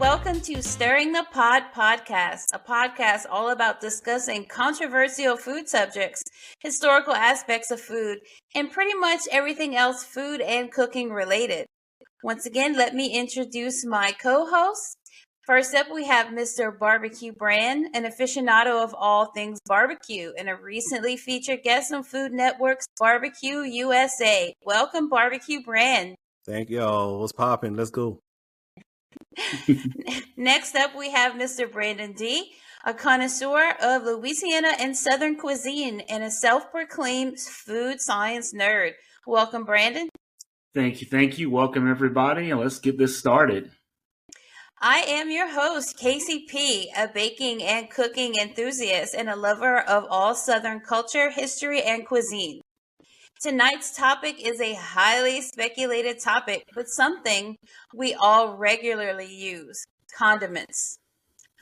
Welcome to Stirring the Pot podcast, a podcast all about discussing controversial food subjects, historical aspects of food, and pretty much everything else food and cooking related. Once again, let me introduce my co hosts. First up, we have Mr. Barbecue Brand, an aficionado of all things barbecue and a recently featured guest on Food Network's Barbecue USA. Welcome, Barbecue Brand. Thank y'all. What's popping? Let's go. Next up, we have Mr. Brandon D., a connoisseur of Louisiana and Southern cuisine and a self proclaimed food science nerd. Welcome, Brandon. Thank you. Thank you. Welcome, everybody, and let's get this started. I am your host, Casey P., a baking and cooking enthusiast and a lover of all Southern culture, history, and cuisine. Tonight's topic is a highly speculated topic, but something we all regularly use condiments.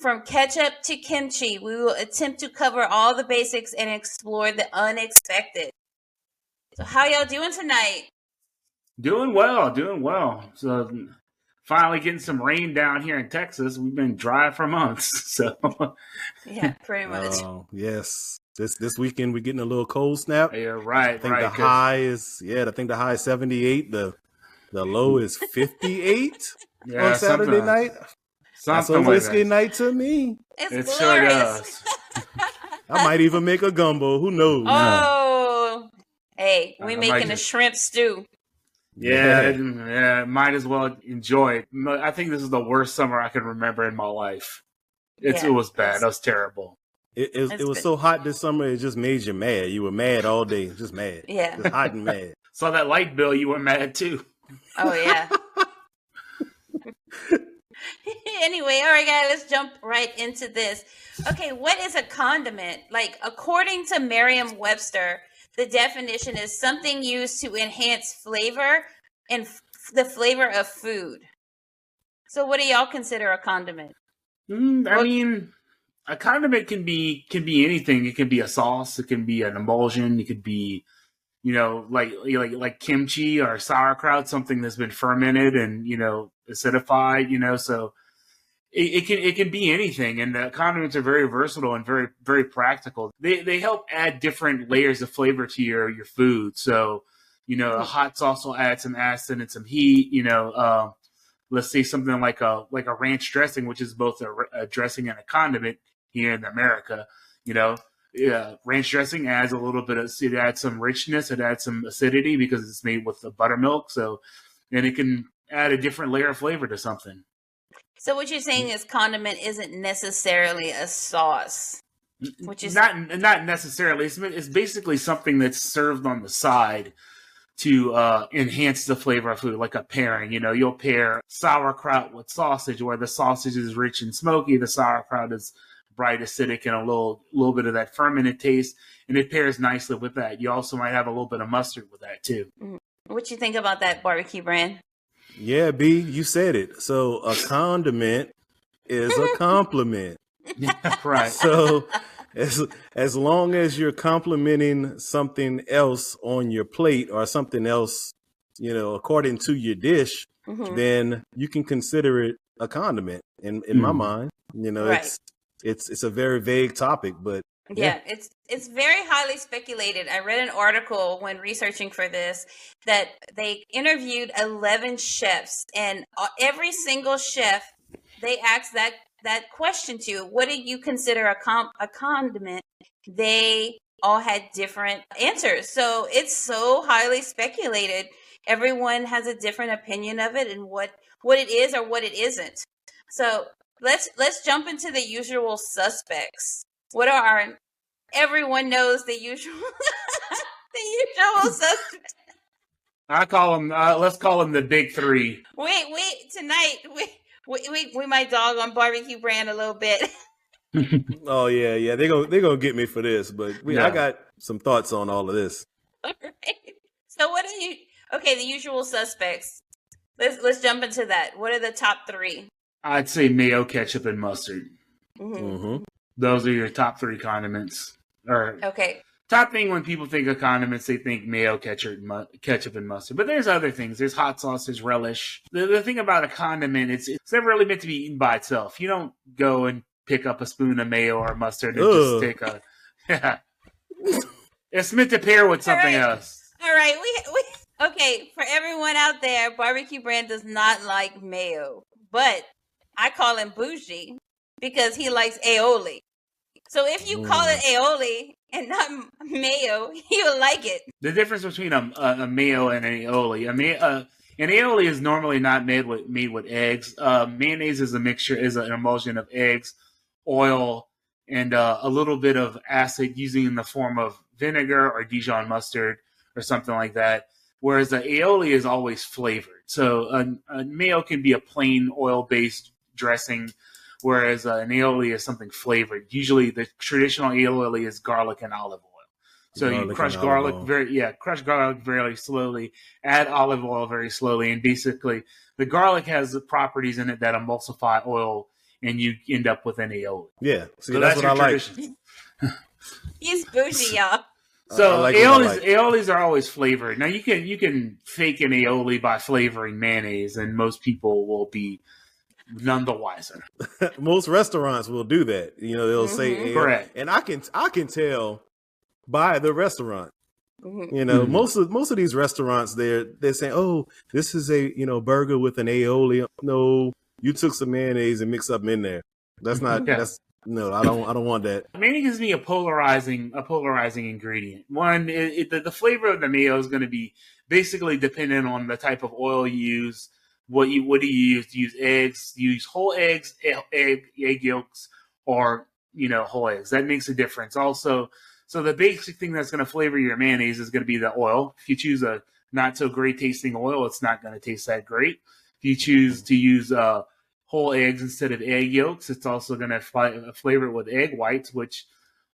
From ketchup to kimchi, we will attempt to cover all the basics and explore the unexpected. So, how y'all doing tonight? Doing well, doing well. So, finally getting some rain down here in Texas. We've been dry for months, so yeah, pretty much. Uh, yes, this this weekend we're getting a little cold snap. Yeah, right. I think right, the high is yeah. I think the high is seventy eight. The the low is fifty eight yeah, on Saturday night. That's a whiskey night to me. It's It glorious. sure does. I might even make a gumbo. Who knows? oh, hey, we I might making a just- shrimp stew. Yeah, yeah, might as well enjoy it. I think this is the worst summer I can remember in my life. It's, Yeah, it was bad. it's- It was terrible. It, it, it was been- so hot this summer. It just made you mad. You were mad all day. Just mad. Yeah. Just hot and mad. Saw that light bill, you were mad too. Oh yeah. anyway, all right, guys, let's jump right into this. Okay, what is a condiment? Like, according to Merriam-Webster, the definition is something used to enhance flavor and f- the flavor of food. So, what do y'all consider a condiment? Mm, I What- mean, a condiment can be can be anything. It can be a sauce. It can be an emulsion. It could be, you know, like like like kimchi or sauerkraut, something that's been fermented and you know acidified. You know, so it, it can it can be anything. And the condiments are very versatile and very very practical. They they help add different layers of flavor to your your food. So you know, a hot sauce will add some acid and some heat. You know. Uh, let's say something like a like a ranch dressing, which is both a, a dressing and a condiment here in America. You know, yeah, ranch dressing adds a little bit of it adds some richness, it adds some acidity because it's made with the buttermilk. So, and it can add a different layer of flavor to something. So, what you're saying is condiment isn't necessarily a sauce, which is not not necessarily. It's, it's basically something that's served on the side to uh, enhance the flavor of food, like a pairing. You know, you'll pair sauerkraut with sausage, where the sausage is rich and smoky, the sauerkraut is bright, acidic, and a little little bit of that fermented taste, and it pairs nicely with that. You also might have a little bit of mustard with that too. what you think about that barbecue brand? Yeah, B, you said it. So a condiment is a compliment. right. So as as long as you're complimenting something else on your plate or something else, you know, according to your dish, Mhm. then you can consider it a condiment. In in my Mhm. mind, you know, Right. it's it's it's a very vague topic, but Yeah, it's it's very highly speculated. I read an article when researching for this that they interviewed 11 chefs and uh, every single chef they asked that that question to, what do you consider a com- a condiment? They all had different answers. So it's so highly speculated. Everyone has a different opinion of it and what what it is or what it isn't. So let's let's jump into the usual suspects. What are our everyone knows the usual the usual suspects. I call them. Uh, let's call them the big three. Wait, wait, tonight we we we, we might dog on barbecue brand a little bit. oh yeah, yeah, they go they gonna get me for this, but we, I got some thoughts on all of this. All right. So what are you okay, the usual suspects. Let's let's jump into that. What are the top 3? I'd say mayo, ketchup, and mustard. Mhm. hmm Those are your top three condiments. Or Okay. top thing when people think of condiments, they think mayo, ketchup, mu- ketchup, and mustard. But there's other things. There's hot sauce. There's relish. The, the thing about a condiment, it's it's never really meant to be eaten by itself. You don't go and pick up a spoon of mayo or mustard and Ugh. just take a. Yeah. it's meant to pair with something Alright. else. All right, we, we okay for everyone out there. Barbecue Brand does not like mayo, but I call him bougie because he likes aioli. So if you call it aioli and not mayo, he'll like it. The difference between a, a, a mayo and an aioli. A ma- uh, an aioli is normally not made with made with eggs. Uh, mayonnaise is a mixture, is an emulsion of eggs, oil, and uh, a little bit of acid, using in the form of vinegar or Dijon mustard or something like that. Whereas the aioli is always flavored. So a, a mayo can be a plain oil based dressing, whereas uh, an aioli is something flavored. Usually, the traditional aioli is garlic and olive oil. So Garlic you crush garlic oil. very yeah, crush garlic very slowly, add olive oil very slowly, and basically the garlic has the properties in it that emulsify oil, and you end up with an aioli. Yeah, see, So that's, what I your like. tradition. He's bougie, y'all. So I like what I aiolis, like. aiolis are always flavored. Now you can you can fake an aioli by flavoring mayonnaise, and most people will be none the wiser. Most restaurants will do that. You know, they'll say, Mhm. "Eh," Correct. and I can I can tell by the restaurant. Mhm. You know, Mhm. most of most of these restaurants they're they're saying, "Oh, this is a you know burger with an aioli." No, you took some mayonnaise and mixed something in there. That's not Yeah. that's no. I don't I don't want that. Mayonnaise gives me a polarizing a polarizing ingredient. One, it, it, the, the flavor of the mayo is going to be basically dependent on the type of oil you use. What you what do you use? You use eggs? You use whole eggs, egg egg yolks, or you know whole eggs? That makes a difference. Also, so the basic thing that's going to flavor your mayonnaise is going to be the oil. If you choose a not so great tasting oil, it's not going to taste that great. If you choose to use uh, whole eggs instead of egg yolks, it's also going to fl- flavor it with egg whites, which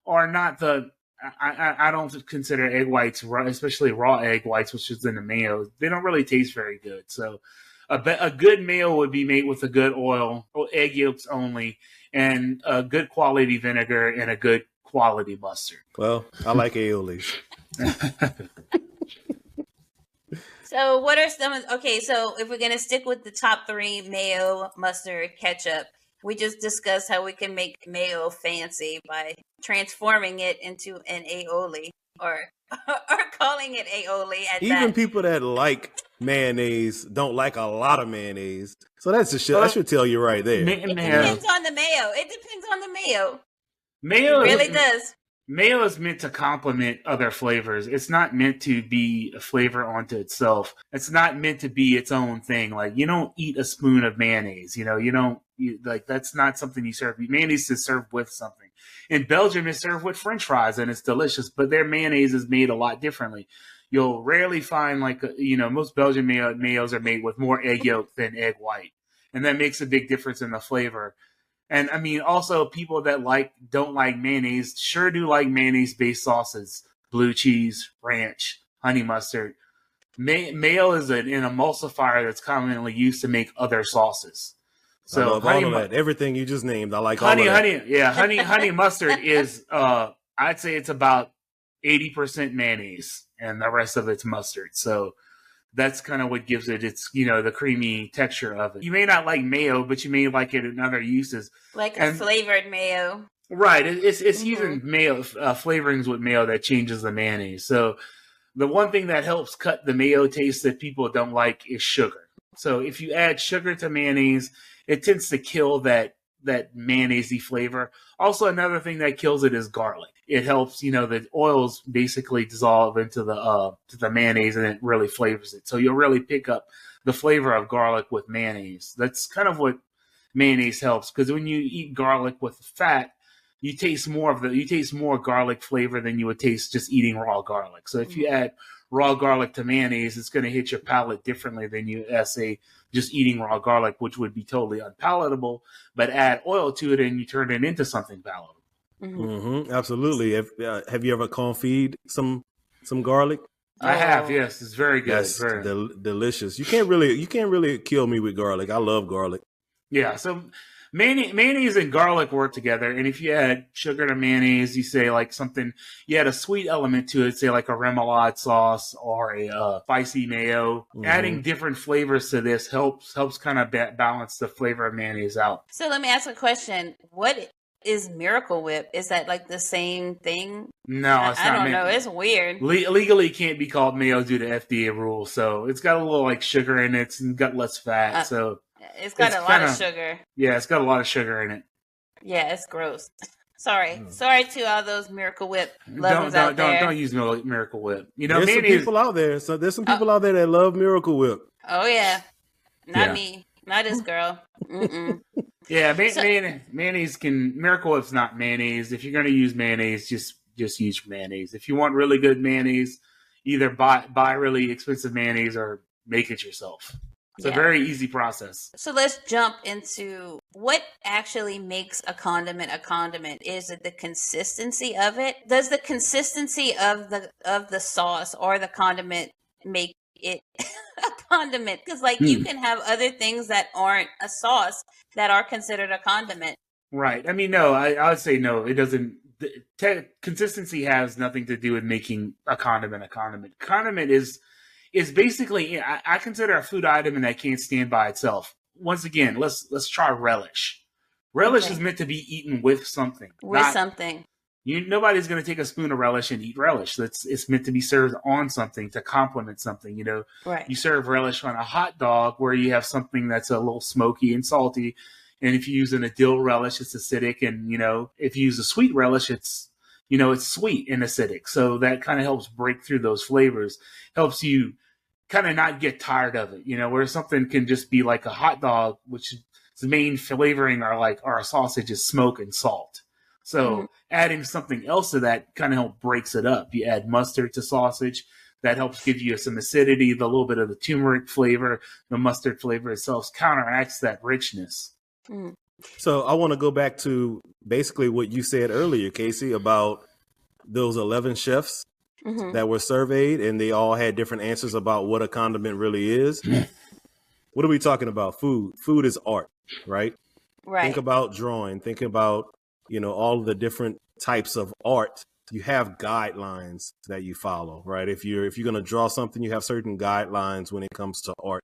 are not the. I, I, I don't consider egg whites, especially raw egg whites, which is in the mayo. They don't really taste very good. So, a, be- a good mayo would be made with a good oil, or egg yolks only, and a good quality vinegar and a good quality mustard. Well, I like aiolis. So what are some? of- Okay, so if we're gonna stick with the top three: mayo, mustard, ketchup. We just discussed how we can make mayo fancy by transforming it into an aioli, or or calling it aioli at Even that. people that like mayonnaise don't like a lot of mayonnaise. So that's just Well, that should tell you right there. It depends on the mayo. It depends on the mayo. mayo, It really is, does. mayo is meant to complement other flavors. It's not meant to be a flavor onto itself. It's not meant to be its own thing. Like you don't eat a spoon of mayonnaise. You know, you don't you, like that's not something you serve. Mayonnaise is served with something. In Belgium, it's served with French fries and it's delicious. But their mayonnaise is made a lot differently. You'll rarely find like you know most Belgian mayo, mayos are made with more egg yolk than egg white, and that makes a big difference in the flavor. And I mean, also people that like don't like mayonnaise sure do like mayonnaise based sauces, blue cheese, ranch, honey mustard. May- mayo is an, an emulsifier that's commonly used to make other sauces. I So love honey, all of that. Everything you just named, I like honey, all of that. honey, yeah, honey, honey mustard is uh, I'd say it's about eighty percent mayonnaise, and the rest of it's mustard. So that's kind of what gives it its you know the creamy texture of it. You may not like mayo, but you may like it in other uses. Like a flavored mayo. Right. It, it's it's Mhm. using mayo uh, flavorings with mayo that changes the mayonnaise. So the one thing that helps cut the mayo taste that people don't like is sugar. So if you add sugar to mayonnaise, it tends to kill that that mayonnaisey flavor. Also, another thing that kills it is garlic. It helps, you know, the oils basically dissolve into the uh to the mayonnaise and it really flavors it. So you'll really pick up the flavor of garlic with mayonnaise. That's kind of what mayonnaise helps because when you eat garlic with fat, you taste more of the you taste more garlic flavor than you would taste just eating raw garlic. So if you add raw garlic to mayonnaise, it's going to hit your palate differently than you as say just eating raw garlic, which would be totally unpalatable. But add oil to it and you turn it into something palatable. Mhm. hmm absolutely. Have, uh, have you ever confit some some garlic? I have, yes, it's very good. That's Very- del- delicious. You can't really you can't really kill me with garlic. I love garlic. Yeah, so Mayonnaise, mayonnaise and garlic work together. And if you add sugar to mayonnaise, you say like something, you add a sweet element to it, say like a remoulade sauce or a uh, spicy mayo. Mhm. Adding different flavors to this helps helps kind of ba- balance the flavor of mayonnaise out. So let me ask a question. What is Miracle Whip? Is that like the same thing? No, I, it's I not. don't ma- know. It's weird. Le- legally can't be called mayo due to FDA rules. So it's got a little like sugar in it. It's got less fat. Uh, so It's got it's a lot of kinda- sugar. yeah, it's got a lot of sugar in it. Yeah, it's gross. Sorry. Mm. Sorry to all those Miracle Whip Don't lovers don't, out don't there. don't use Mil- Miracle Whip. You know, there's some mayonnaise. people out there. So there's some Uh, people out there that love Miracle Whip. Oh yeah. Not Yeah. me. Not this girl. Yeah, may- So- mayonnaise, mayonnaise can Miracle Whip's not mayonnaise. If you're going to use mayonnaise, just just use mayonnaise. If you want really good mayonnaise, either buy buy really expensive mayonnaise or make it yourself. It's Yeah. a very easy process. So let's jump into what actually makes a condiment a condiment. Is it the consistency of it? Does the consistency of the of the sauce or the condiment make it a condiment? Because like you Hmm. can have other things that aren't a sauce that are considered a condiment. Right. I mean, no, I, I would say no. It doesn't. The, te- consistency has nothing to do with making a condiment a condiment. Condiment is is basically I, I consider a food item and that can't stand by itself. Once again, let's let's try relish. Relish Okay. is meant to be eaten with something. With not- something. You nobody's going to take a spoon of relish and eat relish. That's it's meant to be served on something to complement something. You know, Right. you serve relish on a hot dog where you have something that's a little smoky and salty. And if you use an a dill relish, it's acidic. And you know, if you use a sweet relish, it's you know it's sweet and acidic. So that kind of helps break through those flavors. Helps you kind of not get tired of it. You know, where something can just be like a hot dog, which its main flavoring are like our sausage is smoke and salt. So Mhm. adding something else to that kind of help breaks it up. You add mustard to sausage. That helps give you some acidity, the little bit of the turmeric flavor, the mustard flavor itself counteracts that richness. Mm. So I want to go back to basically what you said earlier, Casey, about those 11 chefs hmm that were surveyed and they all had different answers about what a condiment really is. what are we talking about? Food. Food is art, right? Right. Think about drawing, think about, you know, all the different types of art. You have guidelines that you follow, right? If you're if you're going to draw something, you have certain guidelines when it comes to art.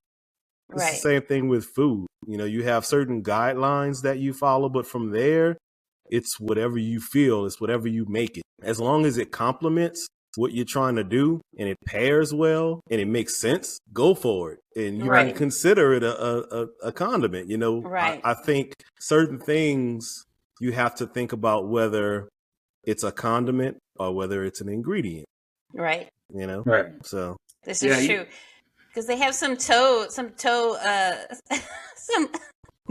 It's right. the same thing with food. You know, you have certain guidelines that you follow, but from there, it's whatever you feel, it's whatever you make it. As long as it complements what you're trying to do and it pairs well and it makes sense, go for it. And you Right. can consider it a, a, a, a condiment. You know, Right. I, I think certain things you have to think about whether it's a condiment or whether it's an ingredient, Right. you know? Right. So, This Yeah, is you- true. Because they have some toe, some toe, uh, some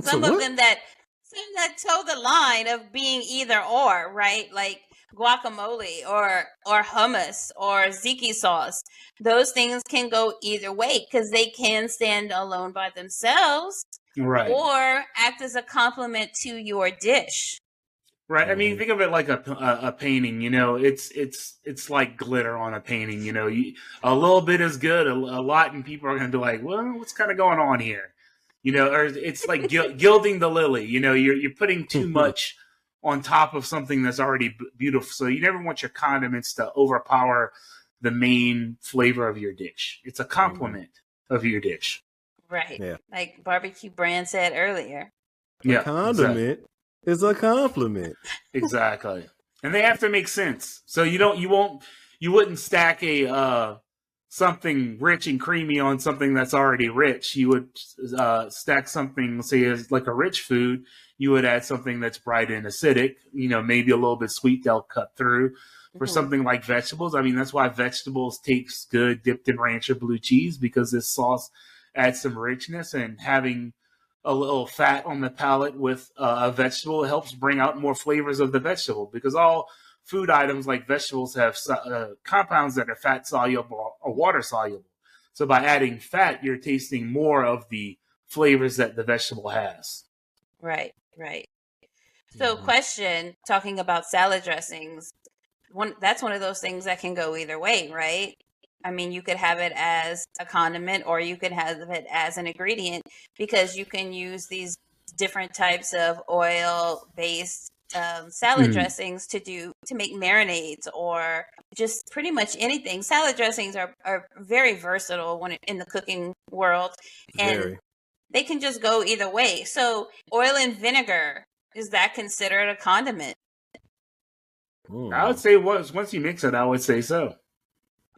some So of them that some that toe the line of being either or, right? Like guacamole or or hummus or ziki sauce. Those things can go either way because they can stand alone by themselves Right. or act as a complement to your dish. Right. I mean, Mhm. think of it like a, a, a painting. You know, it's it's it's like glitter on a painting. You know, you, a little bit is good, a, a lot, and people are going to be like, "Well, what's kind of going on here?" You know, or it's like gilding the lily. You know, you're you're putting too much on top of something that's already b- beautiful. So you never want your condiments to overpower the main flavor of your dish. It's a complement of your dish. Right. Yeah. Like barbecue brand said earlier. Yeah, a condiment is a compliment. exactly. And they have to make sense. So you don't you won't you wouldn't stack a uh something rich and creamy on something that's already rich. You would uh stack something say as like a rich food. You would add something that's bright and acidic you know maybe a little bit sweet they'll cut through. For Mhm. something like vegetables i mean that's why vegetables tastes good dipped in ranch or blue cheese because this sauce adds some richness and having a little fat on the palate with uh, a vegetable helps bring out more flavors of the vegetable because all food items like vegetables have uh, compounds that are fat soluble or water soluble. So by adding fat, you're tasting more of the flavors that the vegetable has. Right, right. So, Mhm. question talking about salad dressings. One that's one of those things that can go either way, right? I mean, you could have it as a condiment or you could have it as an ingredient because you can use these different types of oil based um, salad Mhm. dressings to do to make marinades or just pretty much anything. Salad dressings are, are very versatile when it, in the cooking world, and Very. they can just go either way. So, oil and vinegar is that considered a condiment? Mm. I would say once once you mix it, I would say so.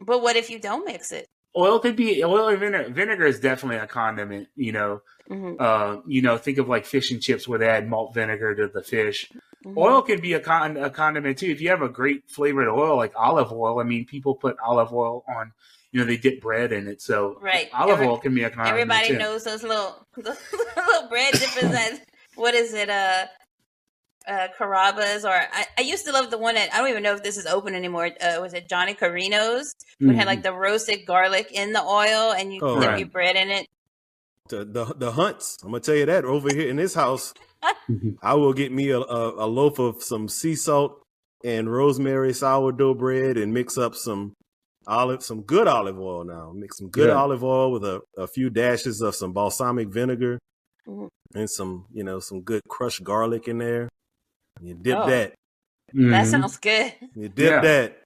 But what if you don't mix it? Oil could be oil and vinegar. Vinegar is definitely a condiment. You know, Mhm, uh, you know, think of like fish and chips where they add malt vinegar to the fish. mhm. Oil can be a con a condiment too. If you have a great flavored oil like olive oil, I mean, people put olive oil on. You know, they dip bread in it, so Right. olive Every- oil can be a condiment. Everybody too. knows those little those little bread dippers that what is it? Uh uh Carrabba's or I, I used to love the one that I don't even know if this is open anymore. Uh was it Johnny Carino's? Which had like the roasted garlic in the oil and you Oh, dip right. your bread in it. the, the the hunts. I'm gonna tell you that over here in this house. I will get me a, a, a loaf of some sea salt and rosemary sourdough bread and mix up some olive, some good olive oil. Now mix some good Yeah. olive oil with a, a few dashes of some balsamic vinegar Mhm. and some you know some good crushed garlic in there. You dip Oh. that. That Mhm. sounds good. You dip Yeah. that.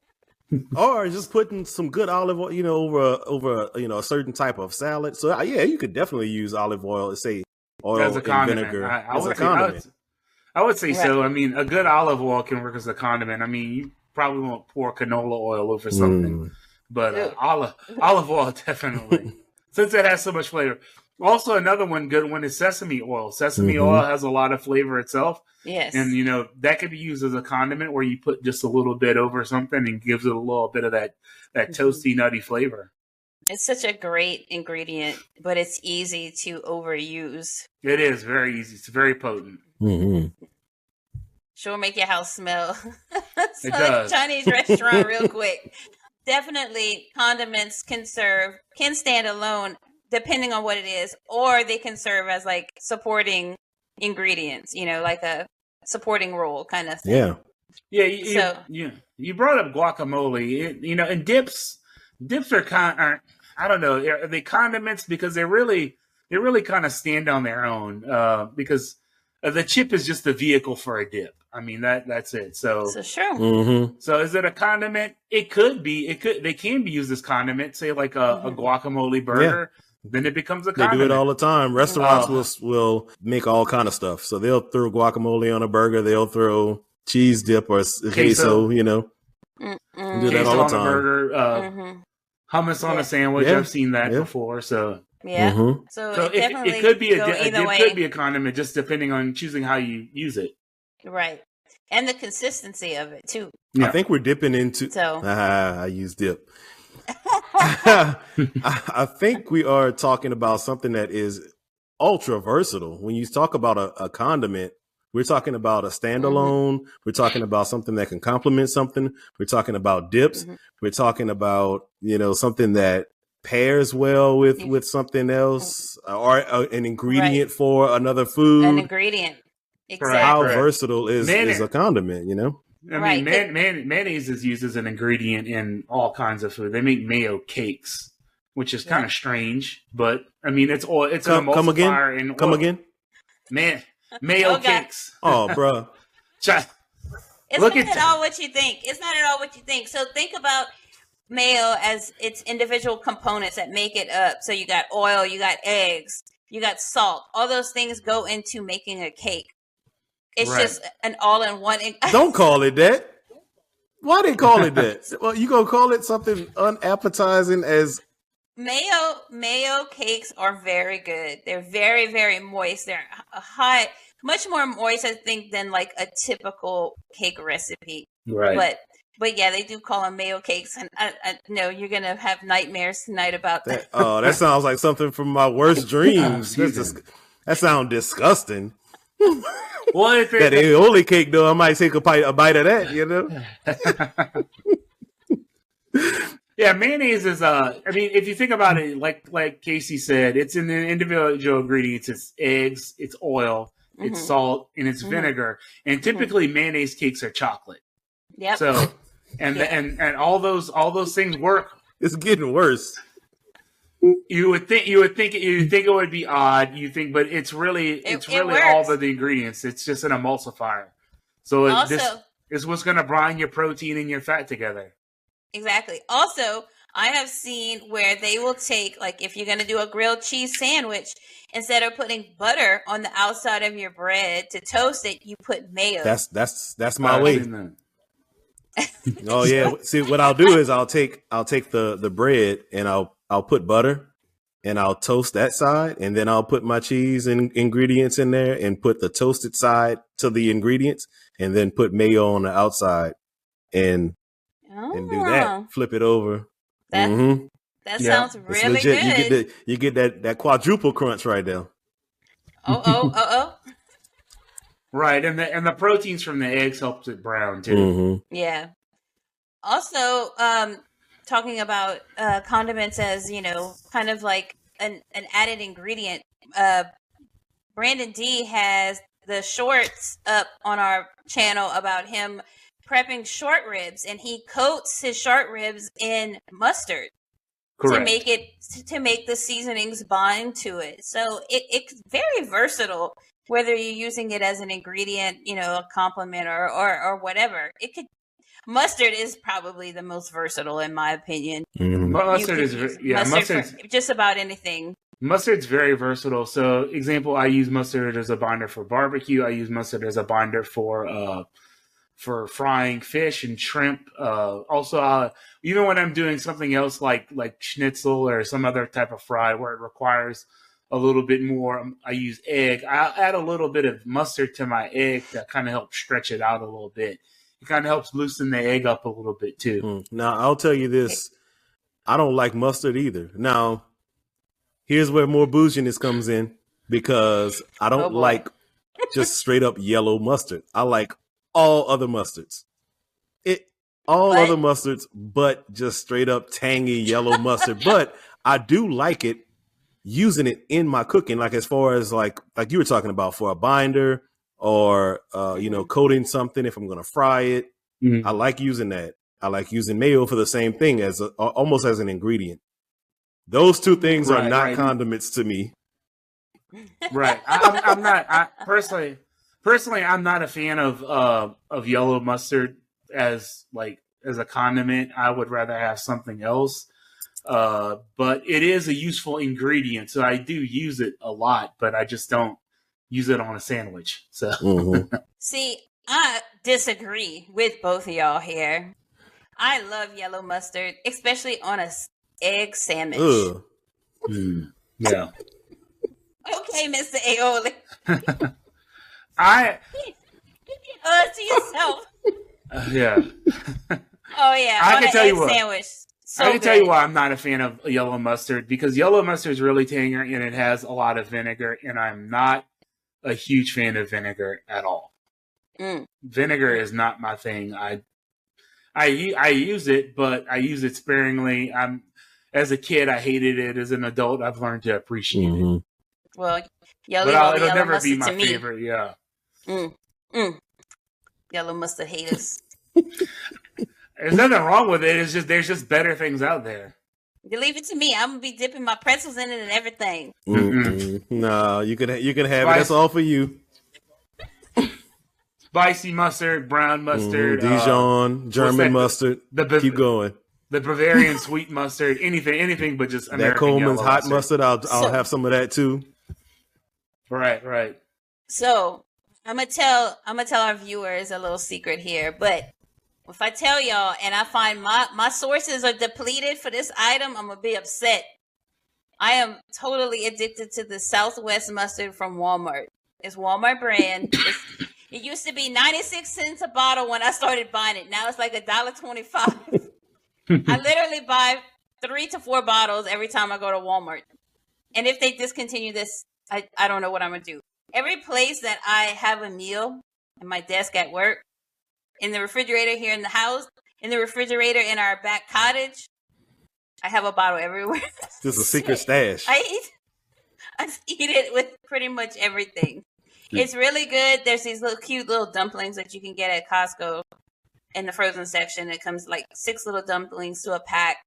or just putting some good olive oil, you know, over a, over a, you know a certain type of salad. So uh, yeah, you could definitely use olive oil, say oil as a and condiment. vinegar I, I as a would say, I condiment. would, I would say Right. so. I mean, a good olive oil can work as a condiment. I mean, you probably won't pour canola oil over something, Mm. but uh, olive olive oil definitely, since it has so much flavor. Also, another one good one is sesame oil. Sesame Mhm. oil has a lot of flavor itself, Yes. and you know that could be used as a condiment where you put just a little bit over something and gives it a little bit of that that Mhm. toasty nutty flavor. it's such a great ingredient, but it's easy to overuse. It is very easy. It's very potent. Mm-hmm. Sure make your house smell. so It does. Chinese restaurant real quick. Definitely condiments can serve can stand alone depending on what it is or they can serve as like supporting ingredients, you know, like a supporting role kind of thing. Yeah. Yeah, you, you- So- you, you brought up guacamole. It, you know, and dips, dips are kind. Are, I don't know. Are they condiments because they really, they really kind of stand on their own. Uh, because uh, the chip is just the vehicle for a dip. I mean that that's it. So, So sure. Mm-hmm. so is it a condiment? It could be. It could. They can be used as condiment. Say like a, a Mhm. guacamole burger. Then it becomes a They condiment. do it all the time. Restaurants Oh. will will make all kind of stuff. So they'll throw guacamole on a burger. They'll throw cheese dip or queso. Queso. You know, Mm-mm. do that Queso all the on a time. burger, uh, Mhm. hummus on a sandwich. Yeah. I've seen that Yeah. before. So Yeah. Mhm. So, So it it, it could be a, go di- a dip way. could be a condiment just depending on choosing how you use it. right. And the consistency of it too. Yeah. I think we're dipping into. So Ah, I use dip. I, I think we are talking about something that is ultra versatile. When you talk about a, a condiment, we're talking about a standalone. We're talking about something that can complement something. We're talking about dips. Mhm. We're talking about you know something that pairs well with Mhm. with something else or uh, an ingredient for another food. an ingredient. Exactly. How versatile is Man- is a condiment? You know. I Right, mean, man, man, mayonnaise is used as an ingredient in all kinds of food. They make mayo cakes, which is kind of strange, but I mean, it's all it's Come- an come again? emulsifier in Come again? man. Mayo Oh, cakes. Oh, bro, Ch- It's Look not at at all what you think. It's not at all what you think. So think about mayo as its individual components that make it up. So you got oil, you got eggs, you got salt. All those things go into making a cake. It's Right. just an all-in-one. Don't call it that. Why they call it that? Well, you gonna call it something unappetizing as mayo mayo cakes are very good. They're very very moist. They're hot, much more moist, I think, than like a typical cake recipe. right. But but yeah, they do call them mayo cakes, and I, I no, you're gonna have nightmares tonight about that? that. Oh, that sounds like something from my worst dreams. Excuse That's me. that sounds disgusting. Well, if That it, aioli cake, though, I might take a bite, a bite of that. You know, yeah, mayonnaise is uh I mean, if you think about it, like like Casey said, it's in the individual ingredients. It's eggs, it's oil, it's Mhm. salt, and it's Mhm. vinegar. And typically, mayonnaise cakes are chocolate. Yep. So, and Yeah. and and all those all those things work. it's getting worse. You would think you would think you think it would be odd. You think, but it's really it's it really all works. of the ingredients. It's just an emulsifier. So it- Also, this is what's going to brine your protein and your fat together. Exactly. Also, I have seen where they will take, like, if you're going to do a grilled cheese sandwich, instead of putting butter on the outside of your bread to toast it, you put mayo. That's that's that's my I've way. that. Oh yeah. See, what I'll do is I'll take I'll take the the bread and I'll I'll put butter and I'll toast that side and then I'll put my cheese and ingredients in there and put the toasted side to the ingredients and then put mayo on the outside and and do Oh, that. Flip it over. That, Mhm. that Yeah. sounds It's really legit. You good. get the you get that that quadruple crunch right there. oh, oh, oh, oh. Right, and the and the proteins from the eggs helps it brown too. Mhm. Yeah. Also, um, talking about uh, condiments as you know, kind of like an an added ingredient. Uh, Brandon D has the shorts up on our channel about him prepping short ribs, and he coats his short ribs in mustard Correct. to make it to make the seasonings bind to it. So it, it's very versatile. Whether you're using it as an ingredient, you know, a compliment or, or or whatever, it could. Mustard is probably the most versatile, in my opinion. Mhm. mustard is could ver- use yeah mustard for just about anything. Mustard's very versatile. So, example, I use mustard as a binder for barbecue. I use mustard as a binder for uh, for frying fish and shrimp. Uh, also, uh, even when I'm doing something else like like schnitzel or some other type of fry where it requires a little bit more, um, I use egg. I'll add a little bit of mustard to my egg to kind of help stretch it out a little bit. It kind of helps loosen the egg up a little bit too. Mm. Now I'll tell you this: I don't like mustard either. Now, here's where more bouginess comes in because I Oh, don't boy. like just straight up yellow mustard. I like all other mustards. It all What? other mustards, but just straight up tangy yellow mustard. But I do like it using it in my cooking, like as far as like like you were talking about for a binder or uh, you know coating something if I'm gonna fry it. Mhm. I like using that. I like using mayo for the same thing as a, almost as an ingredient. Those two things are not right. condiments to me. right. I, I'm, I'm not. I, personally, personally, I'm not a fan of uh, of yellow mustard as like as a condiment. I would rather have something else. Uh, but it is a useful ingredient, so I do use it a lot. But I just don't use it on a sandwich. So Mhm. See, I disagree with both of y'all here. I love yellow mustard, especially on a egg sandwich. Ugh. Hmm. yeah, Okay, Mr. Aioli. I Uh, to yourself. uh, yeah. Oh yeah, I on can an tell you what. sandwich. So I can tell you why I'm not a fan of yellow mustard because yellow mustard is really tangy and it has a lot of vinegar, and I'm not a huge fan of vinegar at all. Mm. Vinegar is not my thing. I I I use it, but I use it sparingly. I'm as a kid, I hated it. As an adult, I've learned to appreciate it. Mhm. Well, yellow, But I'll, it'll yellow never mustard be my to me. favorite. Yeah, Mm. Mm. Yellow mustard haters. there's nothing wrong with it. It's just there's just better things out there. You leave it to me. I'm gonna be dipping my pretzels in it and everything. Mm-mm. No, you can you can have it. That's all for you. Spicy mustard, brown mustard, uh, Dijon, German mustard. the Bav- Keep going. the Bavarian sweet mustard, anything, anything but just that Colman's yellow hot mustard. I'll I'll So- have some of that too. Right, right. So I'm gonna tell I'm gonna tell our viewers a little secret here, but if I tell y'all and I find my my sources are depleted for this item, I'm gonna be upset. I am totally addicted to the Southwest mustard from Walmart. It's Walmart brand. It's, it used to be 96 cents a bottle when I started buying it. Now it's like a dollar 25. I literally buy three to four bottles every time I go to Walmart. And if they discontinue this, I, I don't know what I'm gonna do. Every place that I have a meal in my desk at work, in the refrigerator here in the house, in the refrigerator in our back cottage, I have a bottle everywhere. Just a secret stash. I eat I eat it with pretty much everything. It's really good. There's these little cute little dumplings that you can get at Costco in the frozen section. It comes like six little dumplings to a pack.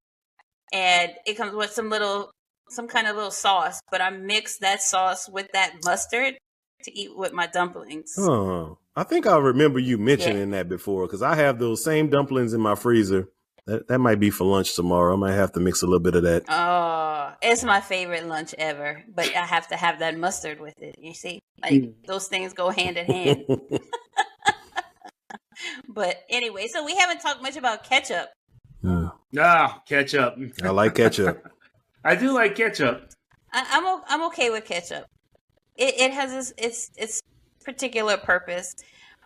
And it comes with some little some kind of little sauce, but I mix that sauce with that mustard to eat with my dumplings. Oh, I think I remember you mentioning that before because I have those same dumplings in my freezer. That that might be for lunch tomorrow. I might have to mix a little bit of that. Oh, it's my favorite lunch ever, but I have to have that mustard with it. You see, like Mm. those things go hand in hand. but anyway, so we haven't talked much about ketchup. Hmm. Ah, ketchup. I like ketchup. I do like ketchup. I, I'm o- I'm okay with ketchup. It it has its its its particular purpose,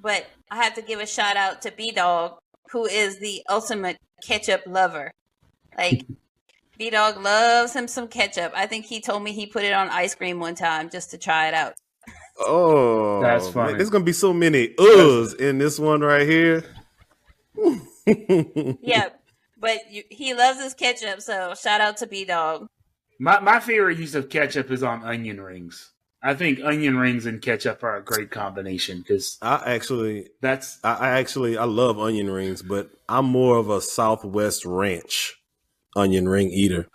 but I have to give a shout out to B Dog, who is the ultimate ketchup lover. Like B Dog loves him some ketchup. I think he told me he put it on ice cream one time just to try it out. Oh, That's man, funny. there's gonna be so many uhs in this one right here. Yeah, but you, he loves his ketchup, so shout out to B Dog. My my favorite use of ketchup is on onion rings. I think onion rings and ketchup are a great combination because I actually, that's I, I actually, I love onion rings, but I'm more of a Southwest Ranch onion ring eater.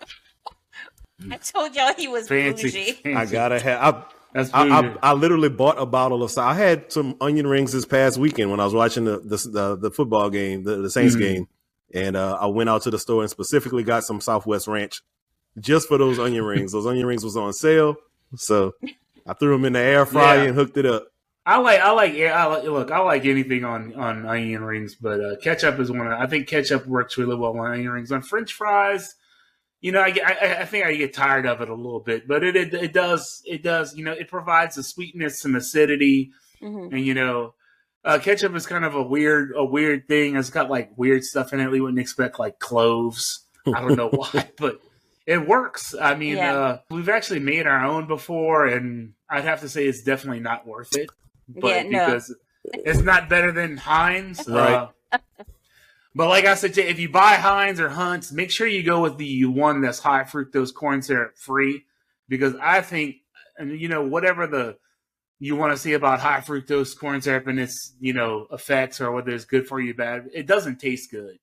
I told y'all he was fancy. bougie. fancy. I gotta have. That's I, I. I, I literally bought a bottle of. I had some onion rings this past weekend when I was watching the the the, the football game, the, the Saints Mhm. game, and uh, I went out to the store and specifically got some Southwest Ranch just for those onion rings. Those onion rings was on sale, so I threw them in the air fryer Yeah. and hooked it up. I like I like yeah, I like look I like anything on on onion rings, but uh, ketchup is one. Of, I think ketchup works really well on onion rings. On French fries, you know, I, I I think I get tired of it a little bit, but it, it it does it does you know it provides the sweetness and acidity, Mhm. and you know, uh, ketchup is kind of a weird a weird thing. It's got like weird stuff in it. We wouldn't expect like cloves. I don't know why, but it works. I mean, Yeah. uh, we've actually made our own before, and I'd have to say it's definitely not worth it. But Yeah, no. because it's not better than Heinz, Right. uh, but like I said, if you buy Heinz or Hunt's, make sure you go with the one that's high fructose corn syrup free, because I think, and you know, whatever the you want to see about high fructose corn syrup and its you know effects or whether it's good for you bad, it doesn't taste good.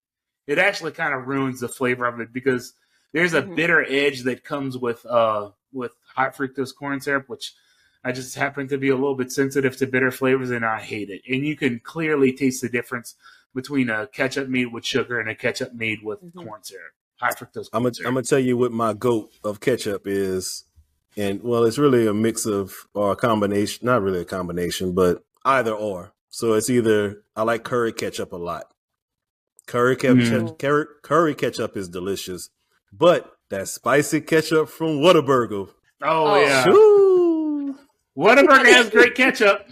It actually kind of ruins the flavor of it because there's a Mhm. bitter edge that comes with uh with high fructose corn syrup, which I just happen to be a little bit sensitive to bitter flavors and I hate it. And you can clearly taste the difference between a ketchup made with sugar and a ketchup made with Mhm. corn syrup, high fructose I'm corn gonna syrup. I'm gonna tell you what my goat of ketchup is, and well, it's really a mix of or a combination. Not really a combination, but either or. So it's either I like curry ketchup a lot. Curry ketchup, Mhm. curry, curry ketchup is delicious, but that spicy ketchup from Whataburger, oh, Oh. yeah, shoo, Whataburger has great ketchup.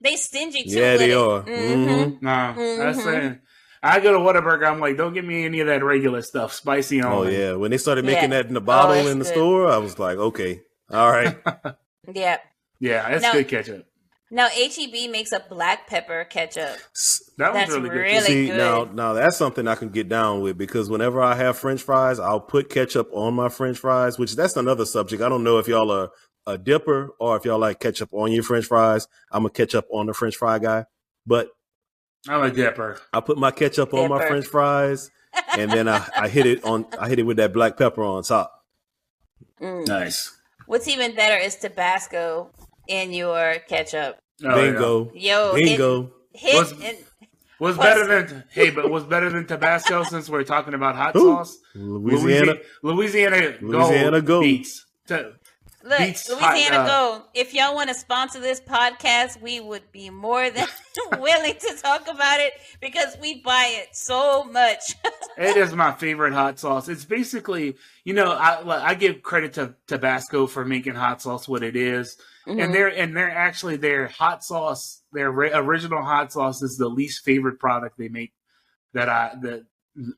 They stingy too. yeah, they it. are. Mhm. hmm Nah, that's Mhm. saying. I go to Whataburger. I'm like, don't give me any of that regular stuff, spicy only. Oh yeah, when they started making Yeah. that in the bottle it's in the good. store, I was like, okay, all right. Yeah. yeah, that's Now- good ketchup. Now HEB makes a black pepper ketchup. That was That's really good. really- See good. now, now that's something I can get down with because whenever I have French fries, I'll put ketchup on my French fries. Which that's another subject. I don't know if y'all are a dipper or if y'all like ketchup on your French fries. I'm a ketchup on the French fry guy, but I'm a dipper. I put my ketchup on my French fries, and then I, I hit it on. I hit it with that black pepper on top. Mm. Nice. What's even better is Tabasco in your ketchup. Oh, Bingo, Yo, bingo. it hit What's- and Was Plus- better than hey, but was better than Tabasco since we're talking about hot Ooh. sauce. Louisiana. Louisiana, Louisiana, Louisiana gold gold. beats. Ta- Look, Beats Louisiana hot, uh, Gold. If y'all want to sponsor this podcast, we would be more than willing to talk about it because we buy it so much. It is my favorite hot sauce. It's basically, you know, I I give credit to Tabasco for making hot sauce what it is, Mhm. and they're and they're actually their hot sauce, their original hot sauce is the least favorite product they make that I that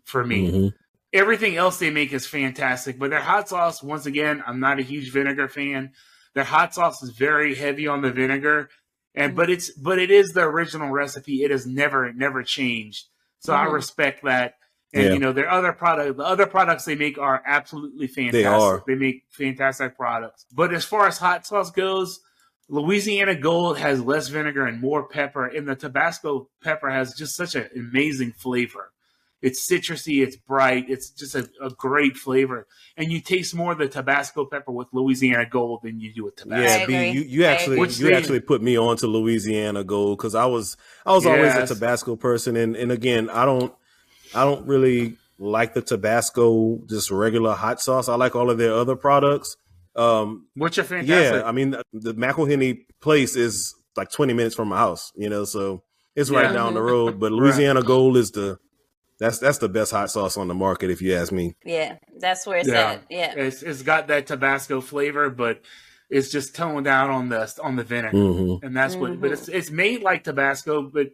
for me. Mhm. Everything else they make is fantastic, but their hot sauce, once again, I'm not a huge vinegar fan. Their hot sauce is very heavy on the vinegar, and but it's but it is the original recipe. It has never never changed. So I Mhm. respect that. And Yeah. you know, their other product, the other products they make are absolutely fantastic. They are. They make fantastic products. But as far as hot sauce goes, Louisiana Gold has less vinegar and more pepper, and the Tabasco pepper has just such an amazing flavor. It's citrusy, it's bright, it's just a, a great flavor, and you taste more of the Tabasco pepper with Louisiana Gold than you do with Tabasco. Yeah, I B, agree. you, you actually agree. you Which actually put me on to Louisiana Gold because I was I was Yes. always a Tabasco person, and and again I don't I don't really like the Tabasco just regular hot sauce. I like all of their other products. Um, which are fantastic. yeah, I mean the, the McIlhenny place is like 20 minutes from my house, you know, so it's right Yeah. down the road. But Louisiana Gold is the that's that's the best hot sauce on the market if you ask me. Yeah, that's where it's Yeah. at. Yeah. It's it's got that Tabasco flavor, but it's just toned down on the on the vinegar, hmm and that's what. But Mhm. it's it's made like Tabasco, but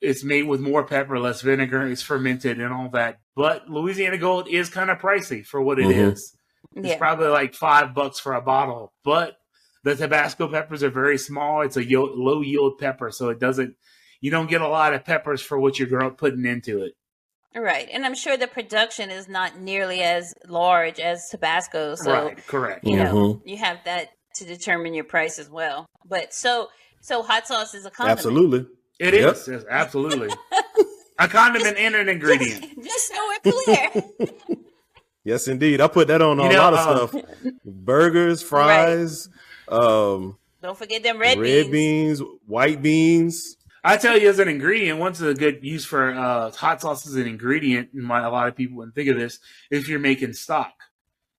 it's made with more pepper, less vinegar. It's fermented and all that. But Louisiana Gold is kind of pricey for what it is. Mhm. It's Yeah. probably like five bucks for a bottle, but the Tabasco peppers are very small. It's a yield, low yield pepper, so it doesn't. You don't get a lot of peppers for what you're putting into it. Right. And I'm sure the production is not nearly as large as Tabasco. So, right, correct. you know, Mhm. you have that to determine your price as well. But so, so hot sauce is a condiment. Absolutely. It Yep. is yes, absolutely a condiment and an ingredient. Just so we're clear. Yes, indeed. I put that on You a lot of uh, stuff. Burgers, fries, um, Don't forget them red, red, beans. beans. white beans. I tell you, as an ingredient, one's a good use for uh, hot sauce as an ingredient. And why a lot of people wouldn't think of this if you're making stock.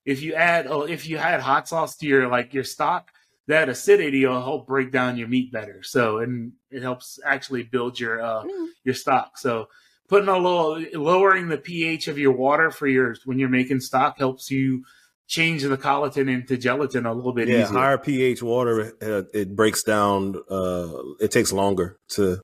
If you add, oh, if you add hot sauce to your like your stock, that acidity will help break down your meat better. So, and it helps actually build your uh, Mm. your stock. So, putting a little lowering the pH of your water for your when you're making stock helps you change the collagen into gelatin a little bit Yeah, easier. higher pH water. Uh, it breaks down. Uh, it takes longer to,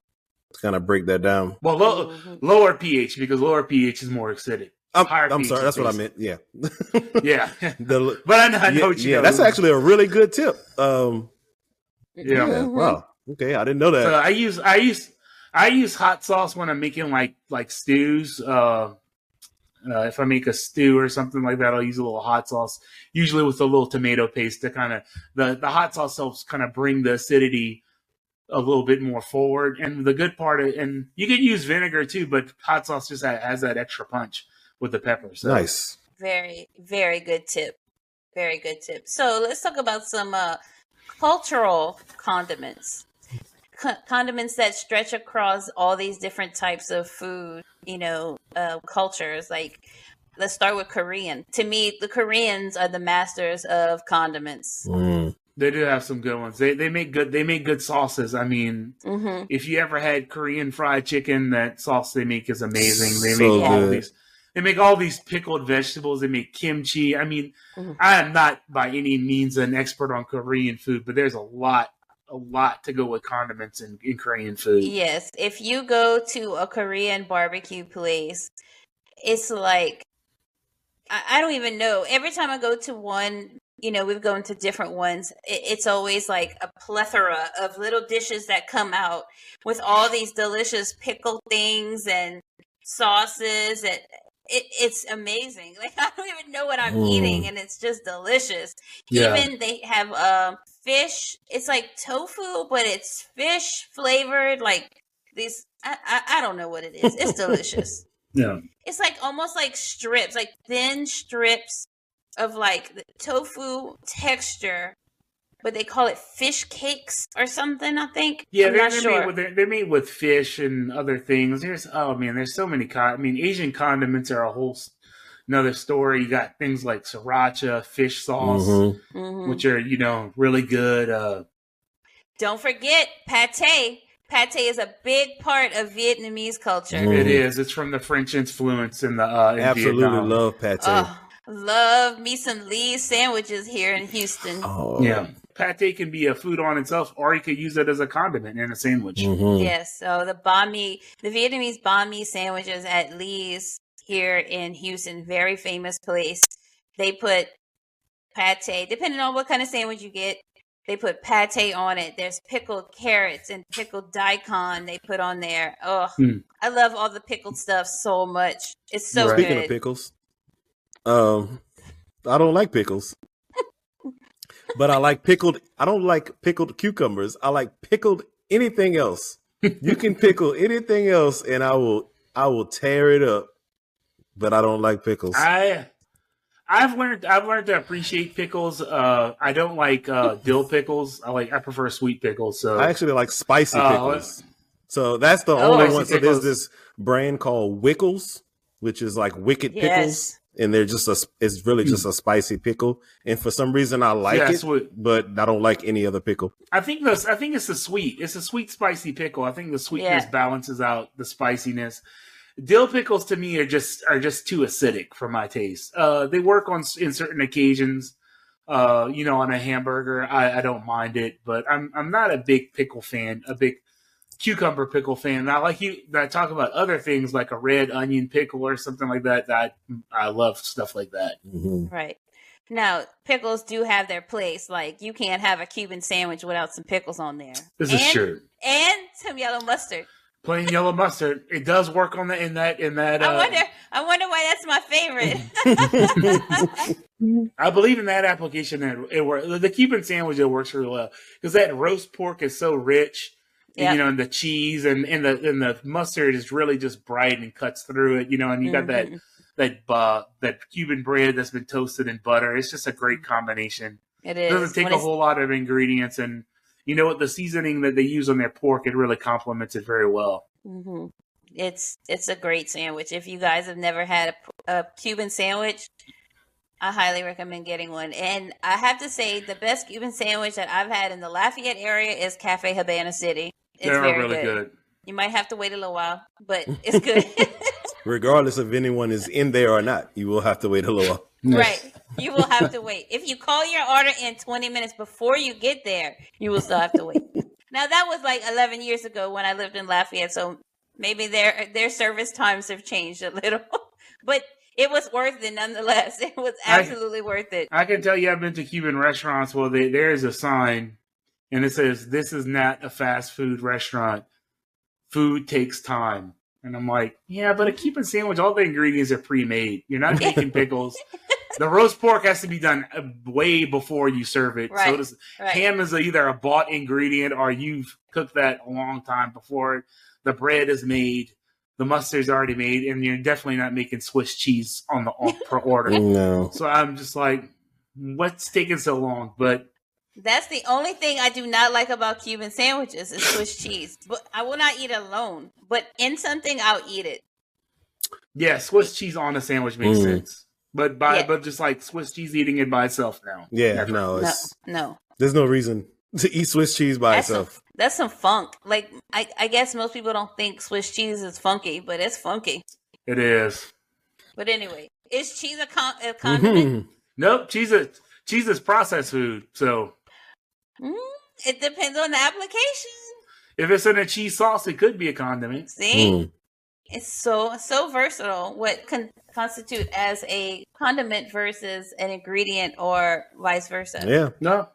to kind of break that down. Well, low, Mhm. lower pH because lower pH is more acidic. I'm, I'm sorry. That's what I meant. Yeah. Yeah, The- but I know, I know yeah, what you yeah, know. that's actually a really good tip. Um, Yeah. yeah. Wow. Okay, I didn't know that. So I use I use I use hot sauce when I'm making like like stews. Uh, uh, if I make a stew or something like that, I'll use a little hot sauce, usually with a little tomato paste to kind of the the hot sauce helps kind of bring the acidity a little bit more forward. And the good part, of, and you can use vinegar too, but hot sauce just ha- has that extra punch with the peppers. So nice. Very, very good tip. Very good tip. So let's talk about some uh, cultural condiments. Co- condiments that stretch across all these different types of food, you know, uh, cultures. Like, let's start with Korean. To me, the Koreans are the masters of condiments. Mm. They do have some good ones. They they make good they make good sauces. I mean, hmm if you ever had Korean fried chicken, that sauce they make is amazing. They So make all these they make all these pickled vegetables. They make kimchi. I mean, Mhm. I am not by any means an expert on Korean food, but there's a lot a lot to go with condiments in, in Korean food. Yes, if you go to a Korean barbecue place, it's like I, I don't even know. Every time I go to one, you know, we've gone to different ones. It, it's always like a plethora of little dishes that come out with all these delicious pickled things and sauces, and it, it's amazing. Like I don't even know what I'm Mm. eating, and it's just delicious. Yeah. Even they have um fish. It's like tofu, but it's fish flavored. Like these, I, I, I don't know what it is. It's delicious. Yeah. it's like almost like strips, like thin strips of like the tofu texture, but they call it fish cakes or something. I think. Yeah, I'm they're, they're, sure. made with, they're, they're made with fish and other things. There's oh man, there's so many. Con- I mean, Asian condiments are a whole another story. You got things like sriracha, fish sauce, Mhm. Mhm. which are you know really good. Uh, Don't forget pate. Pate is a big part of Vietnamese culture. Mhm. It is. It's from the French influence in the uh, in Absolutely Vietnam. love pate. Oh, love me some Lee's sandwiches here in Houston. Oh. Yeah, pate can be a food on itself, or you could use it as a condiment in a sandwich. Mhm. Yes, so the banh mi, the Vietnamese banh mi sandwiches at Lee's here in Houston, very famous place. They put pate, depending on what kind of sandwich you get, they put pate on it. There's pickled carrots and pickled daikon they put on there. Oh, Hmm. I love all the pickled stuff so much. It's so Right. Speaking of pickles, um, I don't like pickles, but I like pickled. I don't like pickled cucumbers. I like pickled anything else. You can pickle anything else, and I will. I will tear it up. But I don't like pickles. I I've learned I've learned to appreciate pickles. Uh, I don't like uh, dill pickles. I like I prefer sweet pickles. So I actually like spicy Uh, pickles. So that's the only spicy one. So there's this brand called Wickles, which is like wicked pickles, and they're just a. It's really just a spicy pickle, and for some reason I like Yeah, it, sweet. but I don't like any other pickle. I think this I think it's a sweet. It's a sweet spicy pickle. I think the sweetness Yeah. balances out the spiciness. Dill pickles to me are just are just too acidic for my taste. Uh, they work on in certain occasions. Uh, you know, on a hamburger, I, I don't mind it, but I'm I'm not a big pickle fan. A big cucumber pickle fan. I like you, I talk about other things like a red onion pickle or something like that. That I love stuff like that. Right. Now, pickles do have their place. Like, you can't have a Cuban sandwich without some pickles on there. This and, is true. And some yellow mustard. Plain yellow mustard. It does work on the in that in that. I uh, wonder. I wonder why that's my favorite. I believe in that application that it works. The Cuban sandwich it works really well because that roast pork is so rich, and, Yeah. you know, and the cheese and, and the and the mustard is really just bright and cuts through it. You know, and you got that Mhm. that uh, that Cuban bread that's been toasted in butter. It's just a great combination. It It is. doesn't take When a whole lot of ingredients, and you know what? The seasoning that they use on their pork it really complements it very well. Mhm. It's it's a great sandwich. If you guys have never had a, a Cuban sandwich, I highly recommend getting one. And I have to say, the best Cuban sandwich that I've had in the Lafayette area is Cafe Habana City. It's They're very really good. good. You might have to wait a little while, but it's good. Regardless if anyone is in there or not, you will have to wait a little. while. Right. You will have to wait. If you call your order in 20 minutes before you get there, you will still have to wait. now that was like 11 years ago when I lived in Lafayette, so maybe their their service times have changed a little. but it was worth it nonetheless. It was I- absolutely worth it. I can tell you, I've been to Cuban restaurants where they, there is a sign, and it says, "This is not a fast food restaurant. Food takes time." And I'm like, "Yeah, but a Cuban sandwich, all the ingredients are pre-made. You're not making pickles. The roast pork has to be done uh, way before you serve it. So Right. does Right. ham is either a bought ingredient or you've cooked that a long time before. The bread is made." The mustard's already made, and you're definitely not making Swiss cheese on the on, per order. No. So I'm just like, what's taking so long? But That's the only thing I do not like about Cuban sandwiches is Swiss cheese. But I will not eat it alone. But in something, I'll eat it. yeah, Swiss cheese on a sandwich makes Mm. sense. But by Yeah. but just like Swiss cheese eating it by itself now. Yeah, Never. no, No, it's no. there's no reason to eat Swiss cheese by That's some, itself. that's some funk. Like I, I guess most people don't think Swiss cheese is funky, but it's funky. It is. But anyway, is cheese a, con- a condiment? Mhm. Nope, cheese is cheese is processed food. So Mm, it depends on the application. if it's in a cheese sauce, it could be a condiment. See, Mm. It's so so versatile. What can constitute as a condiment versus an ingredient, or vice versa. Yeah, No.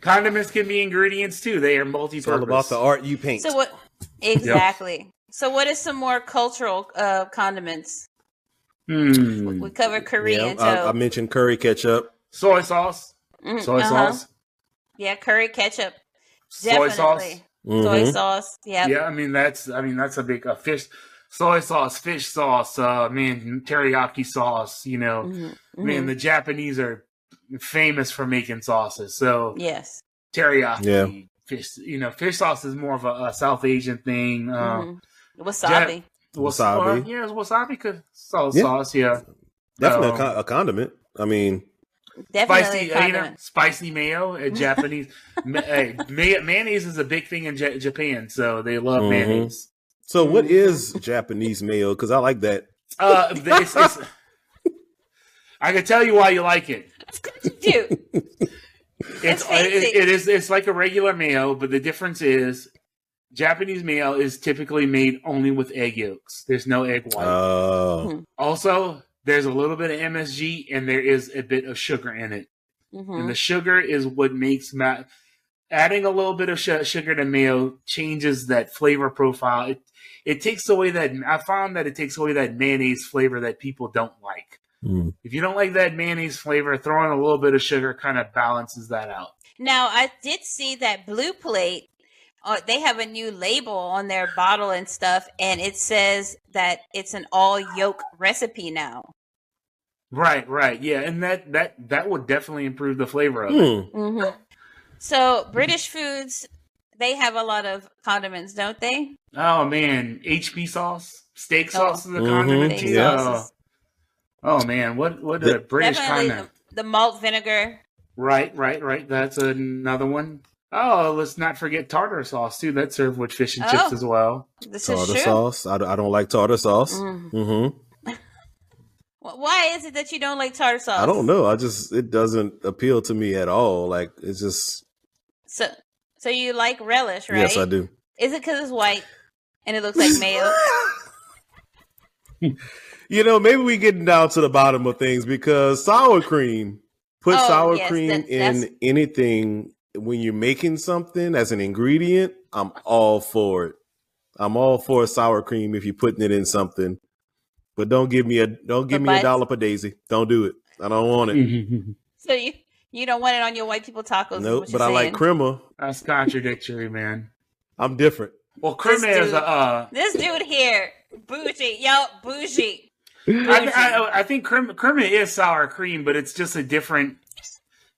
Condiments can be ingredients too. They are multi it's all about the art you paint. So what? Exactly. So what is some more cultural uh, condiments? Hmm. We covered Korean. Yeah, I, I mentioned curry ketchup. Soy sauce. Mm, Soy uh-huh. sauce. Yeah, curry ketchup. Soy sauce. Definitely. Soy sauce. Yeah. Yeah, I mean that's I mean that's a big uh, fish soy sauce, fish sauce, uh man, teriyaki sauce, you know. Mhm, Man, mhm. the Japanese are famous for making sauces. So Yes. teriyaki, Yeah. fish, you know, fish sauce is more of a, a South Asian thing. Uh, Mhm. Wasabi. was- Wasabi. uh, yeah, wasabi could sauce, Yeah. sauce, yeah. Definitely Um, a, con- a condiment. I mean, Definitely Spicy, a uh, you know, spicy mayo, uh, Japanese. ma- hey, may- mayonnaise is a big thing in J- Japan, so they love Mhm. mayonnaise. So what Mhm. Japanese mayo? Because I like that. Uh, it's, it's, I can tell you why you like it. Dude, It's It's it, it is it's like a regular mayo, but the difference is Japanese mayo is typically made only with egg yolks. There's no egg white. Oh, also, there's a little bit of MSG and there is a bit of sugar in it. Mhm. And the sugar is what makes ma- adding a little bit of sh- sugar to mayo changes that flavor profile. It it takes away that I found that it takes away that mayonnaise flavor that people don't like. Mm. If you don't like that mayonnaise flavor, throwing a little bit of sugar kind of balances that out. Now, I did see that Blue Plate uh, they have a new label on their bottle and stuff, and it says that it's an all yolk recipe now. Right, right, yeah, and that that that would definitely improve the flavor of it. Hmm. Mm-hmm. So British foods, they have a lot of condiments, don't they? Oh man, HP sauce, steak Oh. sauce is a Mhm, condiment Steak too. yeah. Oh. sauces. oh man, what what The- a British Definitely condiment? the, the malt vinegar. Right, right, right. That's another one. Oh, let's not forget tartar sauce too. That's served with fish and Oh. chips as well. This is Tartar true. sauce. I, don't- I don't like tartar sauce. Mm. hmm Why is it that you don't like tartar sauce? I don't know. I just it doesn't appeal to me at all. Like it's just So, so you like relish, right? yes, I do. Is it because it's white and it looks like mayo? You know, maybe we getting down to the bottom of things because sour cream. Put Oh, sour yes, cream that- in that's- anything when you're making something as an ingredient. I'm all for it. I'm all for sour cream if you're putting it in something. But don't give me a don't give But me a bites- dollar per daisy. Don't do it. I don't want it. so you you don't want it on your white people tacos? is Nope. But you're I like saying. crema. That's contradictory, man. I'm different. Well, crema This is a. Uh, This dude here, bougie, yo, bougie. I, I, I think crema, crema is sour cream, but it's just a different.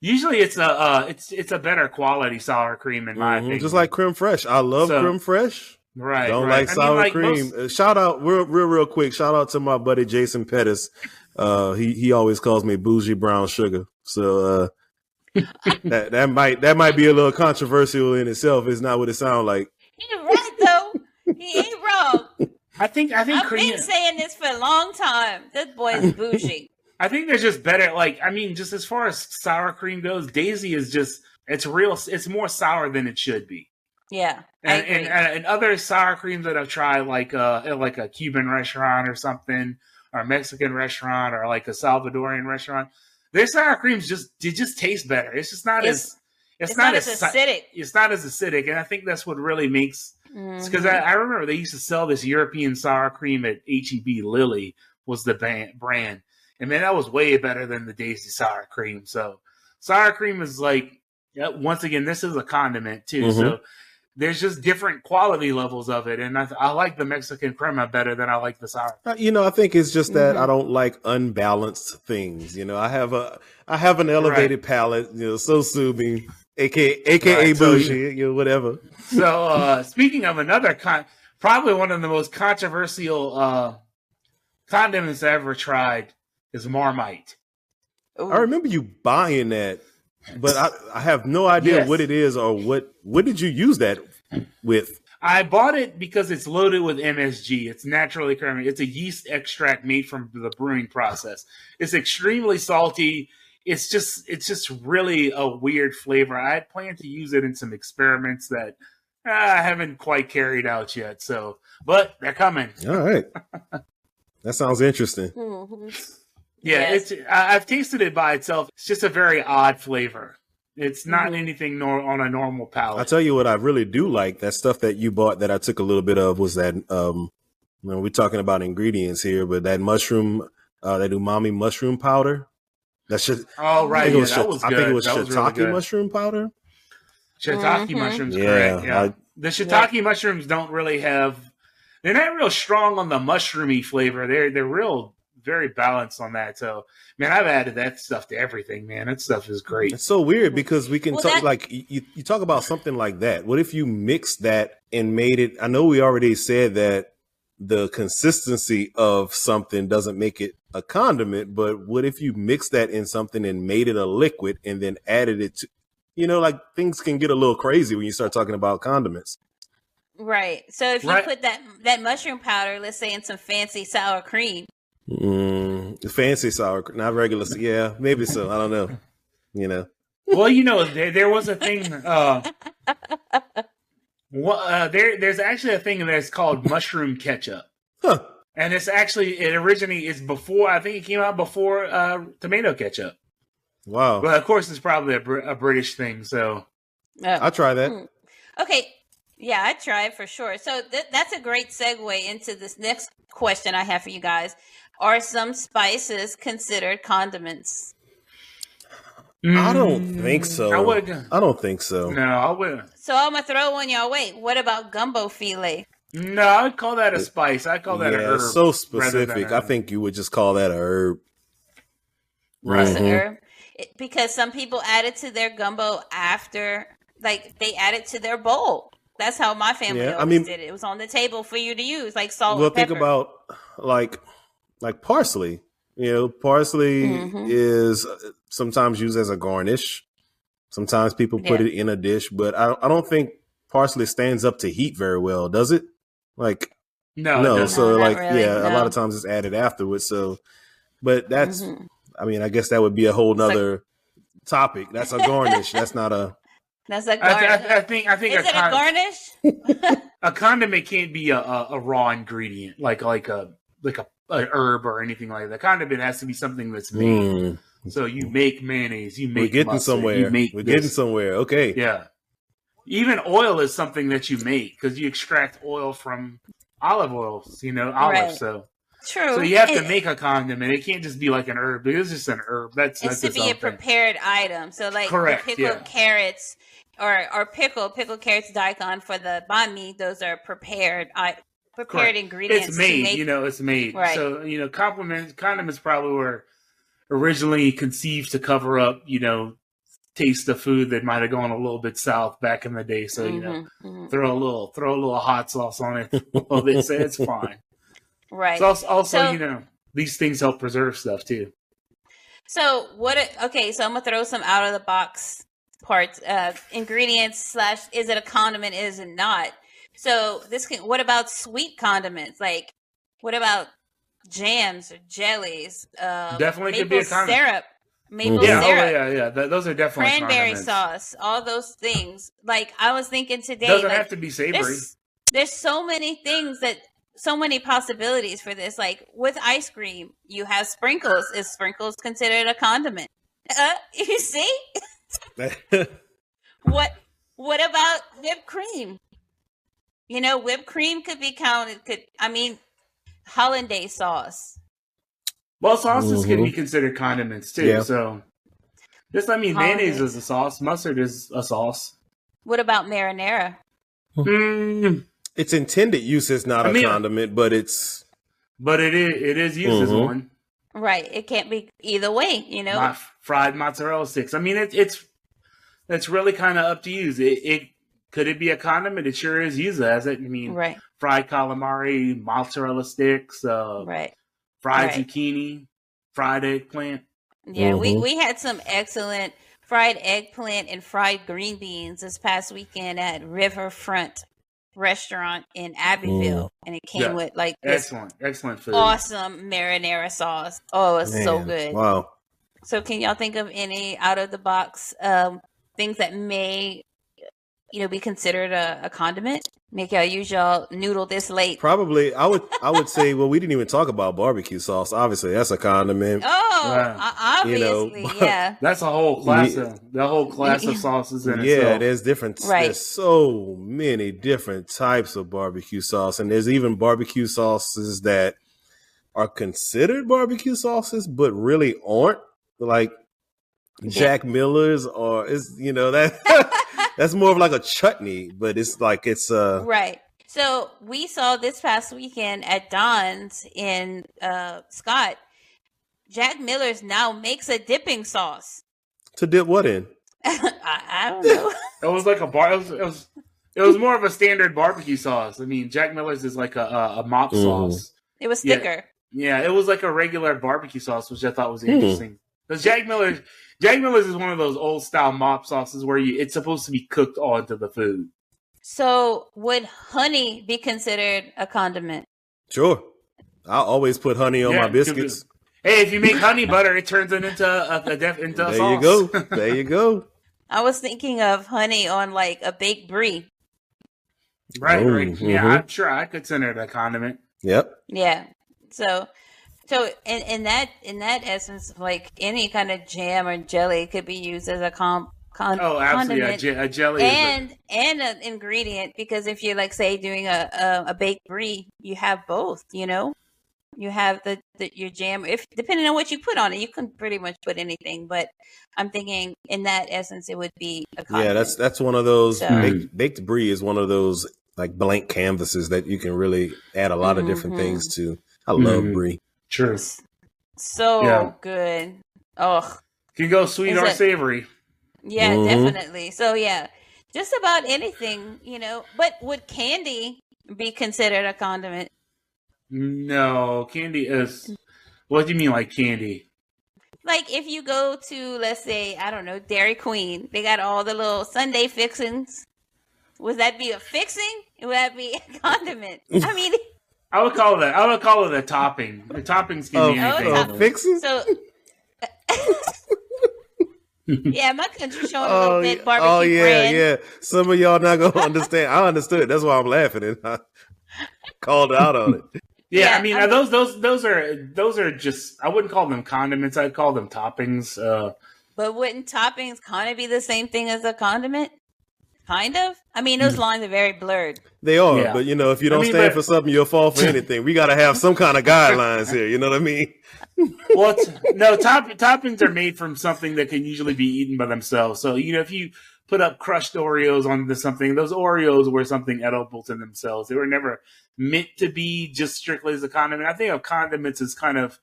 Usually, it's a uh, it's it's a better quality sour cream in my Mhm. opinion. Just like creme fraiche. I love So- creme fraiche. right, Don't right. like I mean, sour like cream. most- Uh, shout out real, real, real quick. Shout out to my buddy Jason Pettis. Uh, he he always calls me bougie brown sugar. So uh, that that might that might be a little controversial in itself. It's not what it sounds like. He's right though. He ain't wrong. I think I think I've cream. been saying this for a long time. This boy is bougie. I think they're just better. Like, I mean, just as far as sour cream goes, Daisy is just it's real. It's more sour than it should be. Yeah, And and, and, and other sour creams that I've tried, like uh, like a Cuban restaurant or something, or a Mexican restaurant, or like a Salvadorian restaurant, their sour creams just they just taste better. It's just not It's- as it's, it's not, as si- acidic. It's not as acidic, and I think that's what really makes because Mhm. I, I remember they used to sell this European sour cream at HEB. Lily was the ban- brand, and man, that was way better than the Daisy sour cream. So sour cream is like once again, this is a condiment too. Mhm. So there's just different quality levels of it, and I, I like the Mexican crema better than I like the sour. Uh, You know, I think it's just that Mhm. I don't like unbalanced things. You know, I have a I have an elevated palate. You know, so sue me, aka aka Right, so bougie, you know, whatever. So uh, speaking of another con, probably one of the most controversial uh, condiments I ever tried is Marmite. Ooh. I remember you buying that, but I, I have no idea Yes. what it is or what what did you use that with? I bought it because it's loaded with MSG. It's naturally occurring. It's a yeast extract made from the brewing process. It's extremely salty. It's just it's just really a weird flavor. I had planned to use it in some experiments that uh, I haven't quite carried out yet. So, but they're coming. All right, that sounds interesting. Mhm. Yeah, Yes. it's I, I've tasted it by itself. It's just a very odd flavor. It's not Mhm. anything nor- on a normal palate. I'll tell you what, I really do like that stuff that you bought that I took a little bit of was that um, you know, we're talking about ingredients here, but that mushroom, uh, that umami mushroom powder. That's just oh I right, think it yeah, was, that shit- was I think it was that was really shiitake mushroom powder. Shiitake Mhm. mushrooms, Yeah, correct? Yeah, I- the shiitake mushrooms don't really have. They're not real strong on the mushroomy flavor. They're they're real very balanced on that. So man, I've added that stuff to everything. Man, that stuff is great. It's so weird because we can Well, talk that- like you, you talk about something like that. What if you mix that and made it? I know we already said that the consistency of something doesn't make it a condiment, but what if you mix that in something and made it a liquid and then added it to? You know, like things can get a little crazy when you start talking about condiments. Right. So if you Right. put that that mushroom powder, let's say in some fancy sour cream, Mm, fancy sour, cream, not regular. Yeah, maybe so. I don't know. You know, well, you know, there, there was a thing. Uh, wha- uh, there there's actually a thing that's called mushroom ketchup. huh? And it's actually it originally is before I think it came out before uh, tomato ketchup. Wow, But of course, it's probably a, Br- a British thing. So oh. I try that. Hmm. Okay. Yeah, I try it for sure. So th- that's a great segue into this next question I have for you guys. Are some spices considered condiments? I don't think so. Mm, I would. I don't think so. No, I wouldn't. So I'm gonna throw one y'all way. What about gumbo filé? No, I'd call that a spice. I call that a herb. it's so specific. I think you would just call that a herb. Right. It's a Mhm. herb. It- because some people add it to their gumbo after, like they add it to their bowl. That's how my family Yeah, I mean- did it. It was on the table for you to use, like salt well, and think about like like parsley. You know, parsley Mhm. is uh, sometimes used as a garnish. Sometimes people put Yeah. it in a dish, but I, I don't think parsley stands up to heat very well, does it? Like No, no, so No, like really, yeah, a lot of times it's added afterwards. So, but that's Mhm. I mean, I guess that would be a whole It's like- nother topic. That's a garnish. That's not a That's a I, garnish. I, th- I think. I think Is a, it a garnish? a condiment can't be a, a, a raw ingredient like like a like a, a herb or anything like that. Condiment has to be something that's made. Mm, So you make mayonnaise. You make we're getting mustard, somewhere. You make we're this. getting somewhere. Okay. Yeah. Even oil is something that you make because you extract oil from olive oils, you know, olive. Right. So, True. so you have to It- make a condiment. It can't just be like an herb. It's just an herb. That's It's that's to its be a prepared item. So like Correct, pickled yeah. carrots or or pickle pickled carrots daikon for the banh mi. Those are prepared I prepared Correct. ingredients. It's to made, make- you know, it's made. Right. So, you know, compliments, condiments probably were originally conceived to cover up, you know, taste of food that might have gone a little bit south back in the day. So, you know, Mhm, mhm. throw a little, throw a little hot sauce on it. well, they say it's fine. right. It's also, also So- you know, these things help preserve stuff too. So what? Okay, so I'm gonna throw some out of the box parts, uh, ingredients slash. Is it a condiment? Is it not? So this can. What about sweet condiments? Like, what about jams or jellies? Uh, Definitely could be a condiment. syrup. Maple. Yeah, oh syrup. yeah, yeah. Th- those are definitely Cranberry condiments. sauce, all those things. Like I was thinking today, Doesn't like, have to be savory. there's there's so many things that so many possibilities for this. Like with ice cream, you have sprinkles. Is sprinkles considered a condiment? Uh, you see what? What about whipped cream? You know, whipped cream could be counted. Could I mean hollandaise sauce? Well, sauces can Mhm. be considered condiments too. Yeah. So, just I mean, Hollandaise. mayonnaise is a sauce. Mustard is a sauce. What about marinara? Mm, its intended use is not I a mean- condiment, but it's but it is it is used as Mhm. one. Right. It can't be either way. You know. My fried mozzarella sticks. I mean, it, it's it's really kind of up to you. It, it could it be a condiment? It sure is used as it. I mean, right. fried calamari, mozzarella sticks, uh, Right. fried Right. zucchini, fried eggplant. Yeah, we, Mhm. we had some excellent fried eggplant and fried green beans this past weekend at Riverfront Restaurant in Abbeville, and it came Yeah. with like this Excellent, excellent food. awesome marinara sauce. Oh, it's so man, good. Wow. So, can y'all think of any out of the box um, things that may, you know, be considered a, a condiment? Make y'all use y'all noodle this late. Probably, I would. I would say. Well, we didn't even talk about barbecue sauce. Obviously, that's a condiment. Oh, Right. o- You know, obviously, yeah. That's a whole class Yeah. of the whole class of sauces in yeah, itself. there's different. Right. There's so many different types of barbecue sauce, and there's even barbecue sauces that are considered barbecue sauces, but really aren't. Like Jack Miller's, or is you know that that's more of like a chutney, but it's like it's uh Right. So we saw this past weekend at Don's in uh, Scott. Jack Miller's now makes a dipping sauce. to dip what in. I, I don't know. It was like a bar. It was, it was, it was more of a standard barbecue sauce. I mean, Jack Miller's is like a, a, a mop Mhm. sauce. It was thicker. Yeah, it was like a regular barbecue sauce, which I thought was Hmm. interesting. Because Jack Miller's, Jack Miller's is one of those old style mop sauces where you it's supposed to be cooked onto the food. So would honey be considered a condiment? Sure, I always put honey on Yeah, my it could be. biscuits. Hey, if you make honey butter, it turns it into a, a def, into a There you go. There you go. I was thinking of honey on like a baked brie. right, Oh, right. Yeah, mhm. I'm sure I consider it a condiment. Yep. Yeah. So so in, in that in that essence, like any kind of jam or jelly could be used as a com, con, Oh, absolutely. A, condiment. je- a jelly. is a- and and an ingredient because if you're like say doing a, a a baked brie, you have both. You know, You have the, the your jam. If depending on what you put on it, you can pretty much put anything. But I'm thinking in that essence, it would be a condiment. Yeah, that's that's one of those So- baked, baked brie is one of those like blank canvases that you can really add a lot of different things to. I love Mhm. brie. True. so Yeah. good. Oh, Can go sweet Is or it- savory. Yeah, Mhm. definitely. So yeah, just about anything, you know. But would candy be considered a condiment? No, candy is. What do you mean, like candy? Like if you go to, let's say, I don't know, Dairy Queen, they got all the little Sunday fixings. Would that be a fixing? Would that be a condiment? I mean, I would call it. I would call it a topping. The toppings can Oh, be Oh, anything. top- oh, fixing? so. yeah, my country's showing a little Oh, bit yeah. barbecue oh yeah, bread. yeah. Some of y'all not gonna understand. I understood. That's why I'm laughing and I called out on it. Yeah, Yeah, I mean I'm- those those those are those are just. I wouldn't call them condiments. I'd call them toppings. Uh, But wouldn't toppings kind of be the same thing as a condiment? Kind of. I mean, those lines are very blurred. They are, Yeah. but you know, if you don't mean, stand but- for something, you'll fall for anything. We got to have some kind of guidelines here. You know what I mean? well, it's, no, top, toppings are made from something that can usually be eaten by themselves. So you know, if you put up crushed Oreos onto something, those Oreos were something edible to themselves. They were never meant to be just strictly as a condiment. I think of condiments as kind of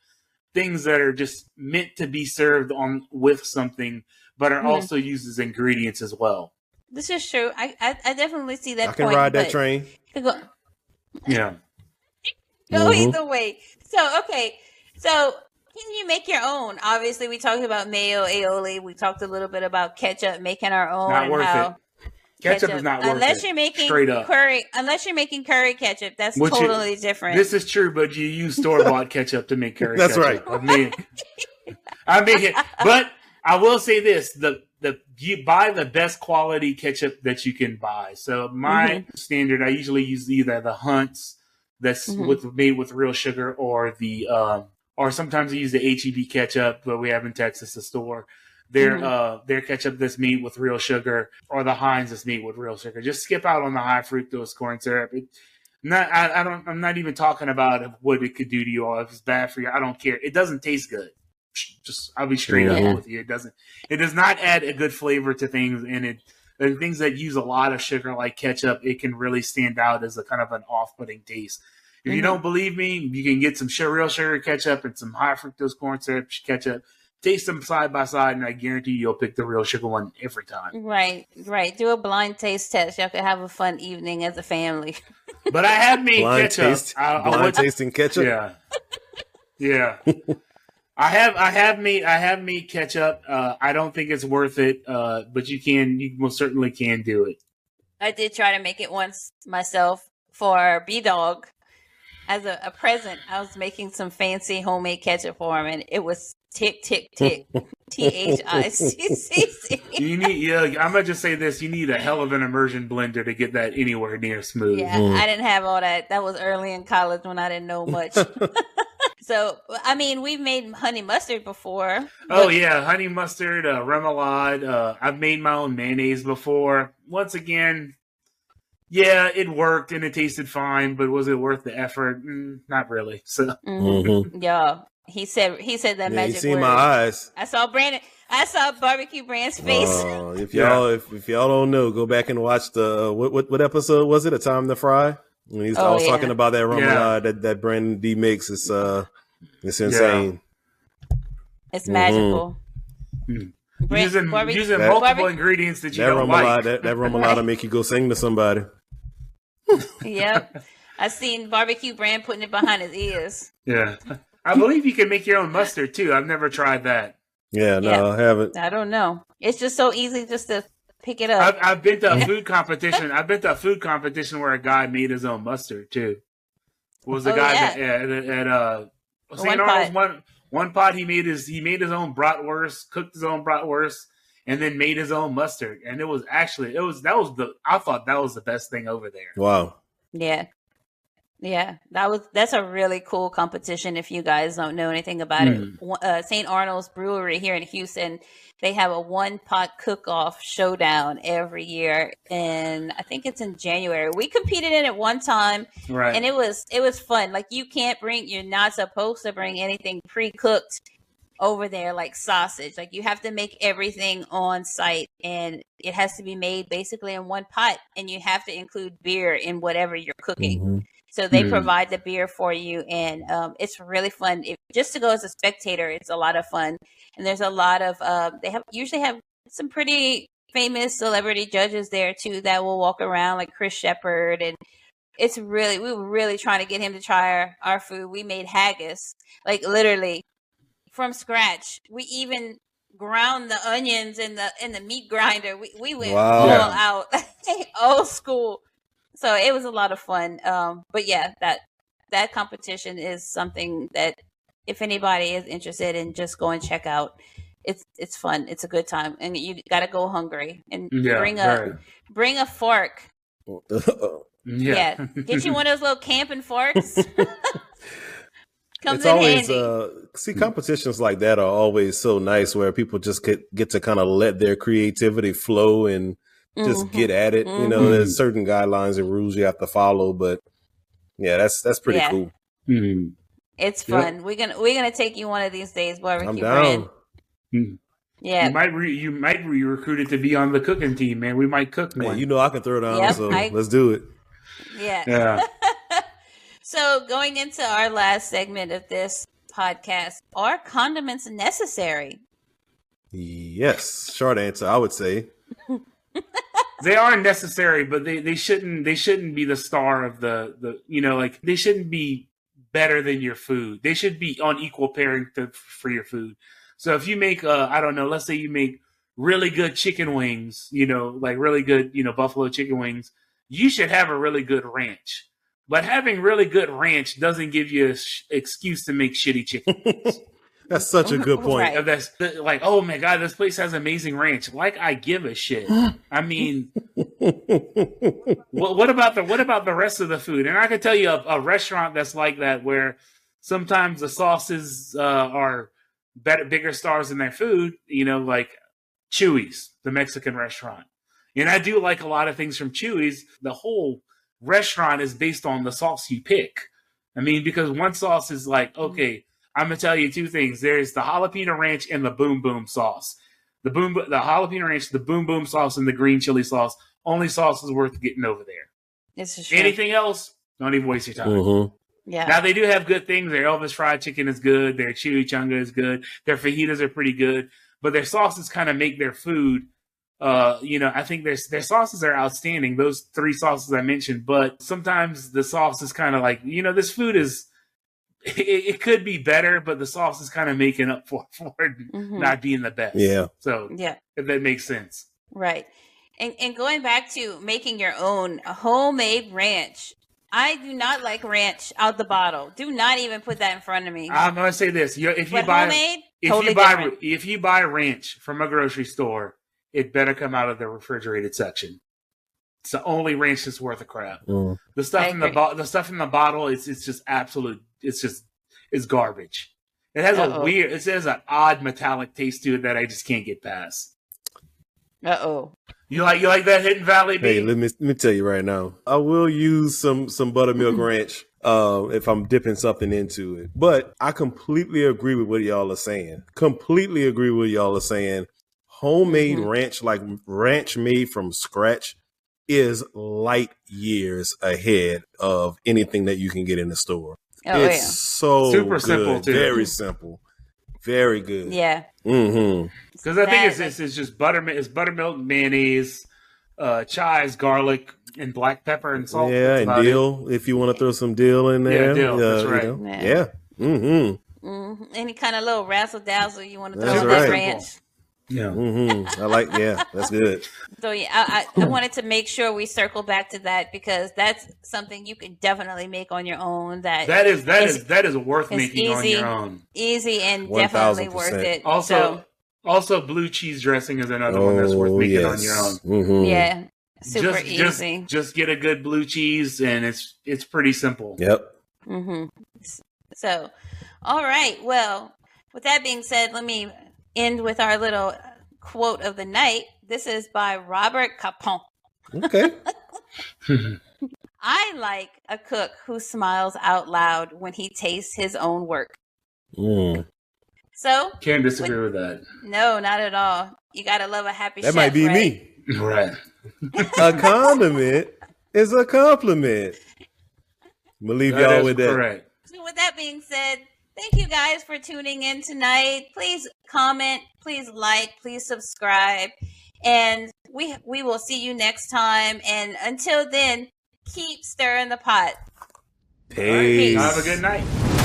things that are just meant to be served on with something, but are Mhm. also used as ingredients as well. This is true. I I, I definitely see that. I can point, ride that train. Go, Yeah. go Mhm. either way. So okay, so can you make your own? Obviously, we talked about mayo, aioli. We talked a little bit about ketchup, making our own. Not worth how it. Ketchup is not worth unless it. you're making Straight up. curry. Unless you're making curry ketchup, that's Which is- totally different. This is true, but you use store bought ketchup to make curry. That's ketchup. right. I mean, I mean, it, but I will say this: the the you buy the best quality ketchup that you can buy. So my Mm-hmm. standard, I usually use either the Hunts that's Mhm. with made with real sugar, or the um, or sometimes I use the HEB ketchup that we have in Texas, the store. Their Mhm. uh their ketchup that's made with real sugar, or the Heinz that's made with real sugar. Just skip out on the high fructose corn syrup. It, not I, I don't I'm not even talking about what it could do to you or if it's bad for you. I don't care. It doesn't taste good. Just I'll be straight Yeah. up with you. It doesn't it does not add a good flavor to things and it and things that use a lot of sugar like ketchup, it can really stand out as a kind of an off putting taste. If you don't believe me, you can get some real sugar ketchup and some high fructose corn syrup ketchup. Taste them side by side, and I guarantee you'll pick the real sugar one every time. right, right. Do a blind taste test. Y'all could have a fun evening as a family. But I have me Blind ketchup. taste, I, I blind tasting ketchup. Yeah, yeah. I have I have made I have made ketchup. Uh, I don't think it's worth it, uh, but you can you most certainly can do it. I did try to make it once myself for B Dog as a, a present. I was making some fancy homemade ketchup for him, and it was tick tick tick T H I C C C. You need yeah. I'm gonna just say this: you need a hell of an immersion blender to get that anywhere near smooth. Yeah, Mm. I didn't have all that. That was early in college when I didn't know much. so, I mean, we've made honey mustard before. Oh but- yeah, honey mustard, uh, remoulade. Uh, I've made my own mayonnaise before. Once again, yeah, it worked and it tasted fine, but was it worth the effort? Mm, not really. So Mhm. Mhm. Yeah, he said he said that Yeah, you magic see word. my eyes. I saw Brandon. I saw barbecue Brand's face. Oh, if y'all if, if y'all don't know, go back and watch the uh, what, what what episode was it? A time to fry. When he's Oh, I was yeah. talking about that remoulade Yeah. that that Brandon D makes. It's uh, it's insane. It's Mhm. magical. Hmm. Brand- using barbe- using That- multiple barbe- ingredients that you That don't like. that, that remoulade will make you go sing to somebody. Yep. I've seen barbecue brand putting it behind his ears. Yeah, I believe you can make your own mustard too. I've never tried that. Yeah, no, Yeah. I haven't. I don't know. It's just so easy just to pick it up. I've, I've been to a food competition. I've been to a food competition where a guy made his own mustard too. Was the Oh, guy yeah. that, at, at uh St. Arnold's one one pot he made his he made his own bratwurst, cooked his own bratwurst, and then made his own mustard. And it was actually it was that was the I thought that was the best thing over there. Wow. yeah. Yeah, that was that's a really cool competition. If you guys don't know anything about it, Hmm. Uh, St. Arnold's Brewery here in Houston, they have a one pot cook off showdown every year, and I think it's in January. We competed in it one time, Right. and it was it was fun. Like you can't bring, you're not supposed to bring anything pre cooked over there, like sausage. Like you have to make everything on site, and it has to be made basically in one pot, and you have to include beer in whatever you're cooking. Mhm. So they Hmm. provide the beer for you, and um, it's really fun. If, just to go as a spectator, it's a lot of fun. And there's a lot of uh, they have usually have some pretty famous celebrity judges there too that will walk around, like Chris Shepherd, and it's really we were really trying to get him to try our, our food. We made haggis, like literally from scratch. We even ground the onions in the in the meat grinder. We we went Wow. all out, old school. So it was a lot of fun. Um, but yeah, that that competition is something that if anybody is interested in, just go and check out. It's it's fun. It's a good time, and you got to go hungry and yeah. bring a very. bring a fork. Yeah. Yeah, get you one of those little camping forks. Comes it's in always handy. uh see competitions like that are always so nice where people just get get to kind of let their creativity flow and just Mhm. get at it. You know, Mhm. there's certain guidelines and rules you have to follow, but yeah, that's that's pretty Yeah. cool. Mhm. It's Yep. fun. We're gonna we're gonna take you one of these days, barbecue I'm bread. down. Yeah, You might re- you might be recruited to be on the cooking team, man. We might cook Man, one. you know I can throw down, Yep, so I- let's do it. yeah. yeah. so going into our last segment of this podcast, are condiments necessary? Yes, short answer, I would say. They are necessary, but they, they shouldn't they shouldn't be the star of the the you know like they shouldn't be better than your food. They should be on equal pairing to, for your food. So if you make uh I don't know, let's say you make really good chicken wings, you know, like really good you know buffalo chicken wings, you should have a really good ranch. But having really good ranch doesn't give you an sh- excuse to make shitty chicken. That's such a good point. Right. That's like, oh my god, this place has amazing ranch. Like I give a shit. I mean, what, what about the what about the rest of the food? And I can tell you a, a restaurant that's like that where sometimes the sauces uh, are better, bigger stars in their food. You know, like Chuy's, the Mexican restaurant. And I do like a lot of things from Chuy's. The whole restaurant is based on the sauce you pick. I mean, because one sauce is like, okay, I'm gonna tell you two things. There's the jalapeno ranch and the boom boom sauce. The boom, the jalapeno ranch, the boom boom sauce, and the green chili sauce. Only sauce is worth getting over there. This is true. Anything else, don't even waste your time. Mhm. Yeah. Now they do have good things. Their Elvis fried chicken is good. Their chimichanga is good. Their fajitas are pretty good. But their sauces kind of make their food. Uh, you know, I think their their sauces are outstanding. Those three sauces I mentioned. But sometimes the sauce is kind of like you know this food is. It, it could be better, but the sauce is kind of making up for for it Mhm. not being the best. Yeah. So Yeah. if that makes sense. Right. And and going back to making your own homemade ranch. I do not like ranch out the bottle. Do not even put that in front of me. I'm gonna say this: you, if you but buy homemade, if totally you buy different. if you buy ranch from a grocery store, it better come out of the refrigerated section. It's the only ranch that's worth a crap. Mm. The stuff in the agree. bo- the stuff in the bottle, it's it's just absolute. It's just it's garbage. It has a Uh-oh. weird. It has an odd metallic taste to it that I just can't get past. Uh oh. You like you like that Hidden Valley Hey, let me let me tell you right now. I will use some some buttermilk ranch uh, if I'm dipping something into it. But I completely agree with what y'all are saying. Completely agree with what y'all are saying. Homemade Mhm. ranch, like ranch made from scratch, is light years ahead of anything that you can get in the store. Oh it's yeah. so Super good. simple, too. Very simple. Very good. Yeah. Mm-hmm. Because I think it's, it's it's just buttermilk. It's buttermilk, mayonnaise, uh, chives, garlic, and black pepper and salt. Yeah, That's and about it. dill if you want to throw some dill in there. dill, that's you right. know. Yeah. Yeah. Mm-hmm. hmm Any kind of little razzle dazzle you want to throw That's on that right. ranch. Yeah. Mm-hmm. I like. Yeah, that's good. So yeah, I, I, I wanted to make sure we circle back to that because that's something you can definitely make on your own. That, that is that is, is that is worth it's making on easy. your own. easy and 1000%. definitely worth it. Also, So, also blue cheese dressing is another one that's worth Oh making yes. on your own. Mhm. yeah, Super just, easy. Just, just get a good blue cheese, and it's it's pretty simple. Yep. Mm-hmm. So, all right. Well, with that being said, let me end with our little quote of the night. This is by Robert Capon. Okay. I like a cook who smiles out loud when he tastes his own work. Mm. So, Can't disagree with that. no, not at all. You gotta love a happy That chef, might be right? me. Right. A condiment is a compliment. I'm gonna leave That y'all is with that. correct. So with that being said, thank you guys for tuning in tonight. Please comment, please like, please subscribe, and we we will see you next time. And until then, keep stirring the pot. Peace. Have a good night.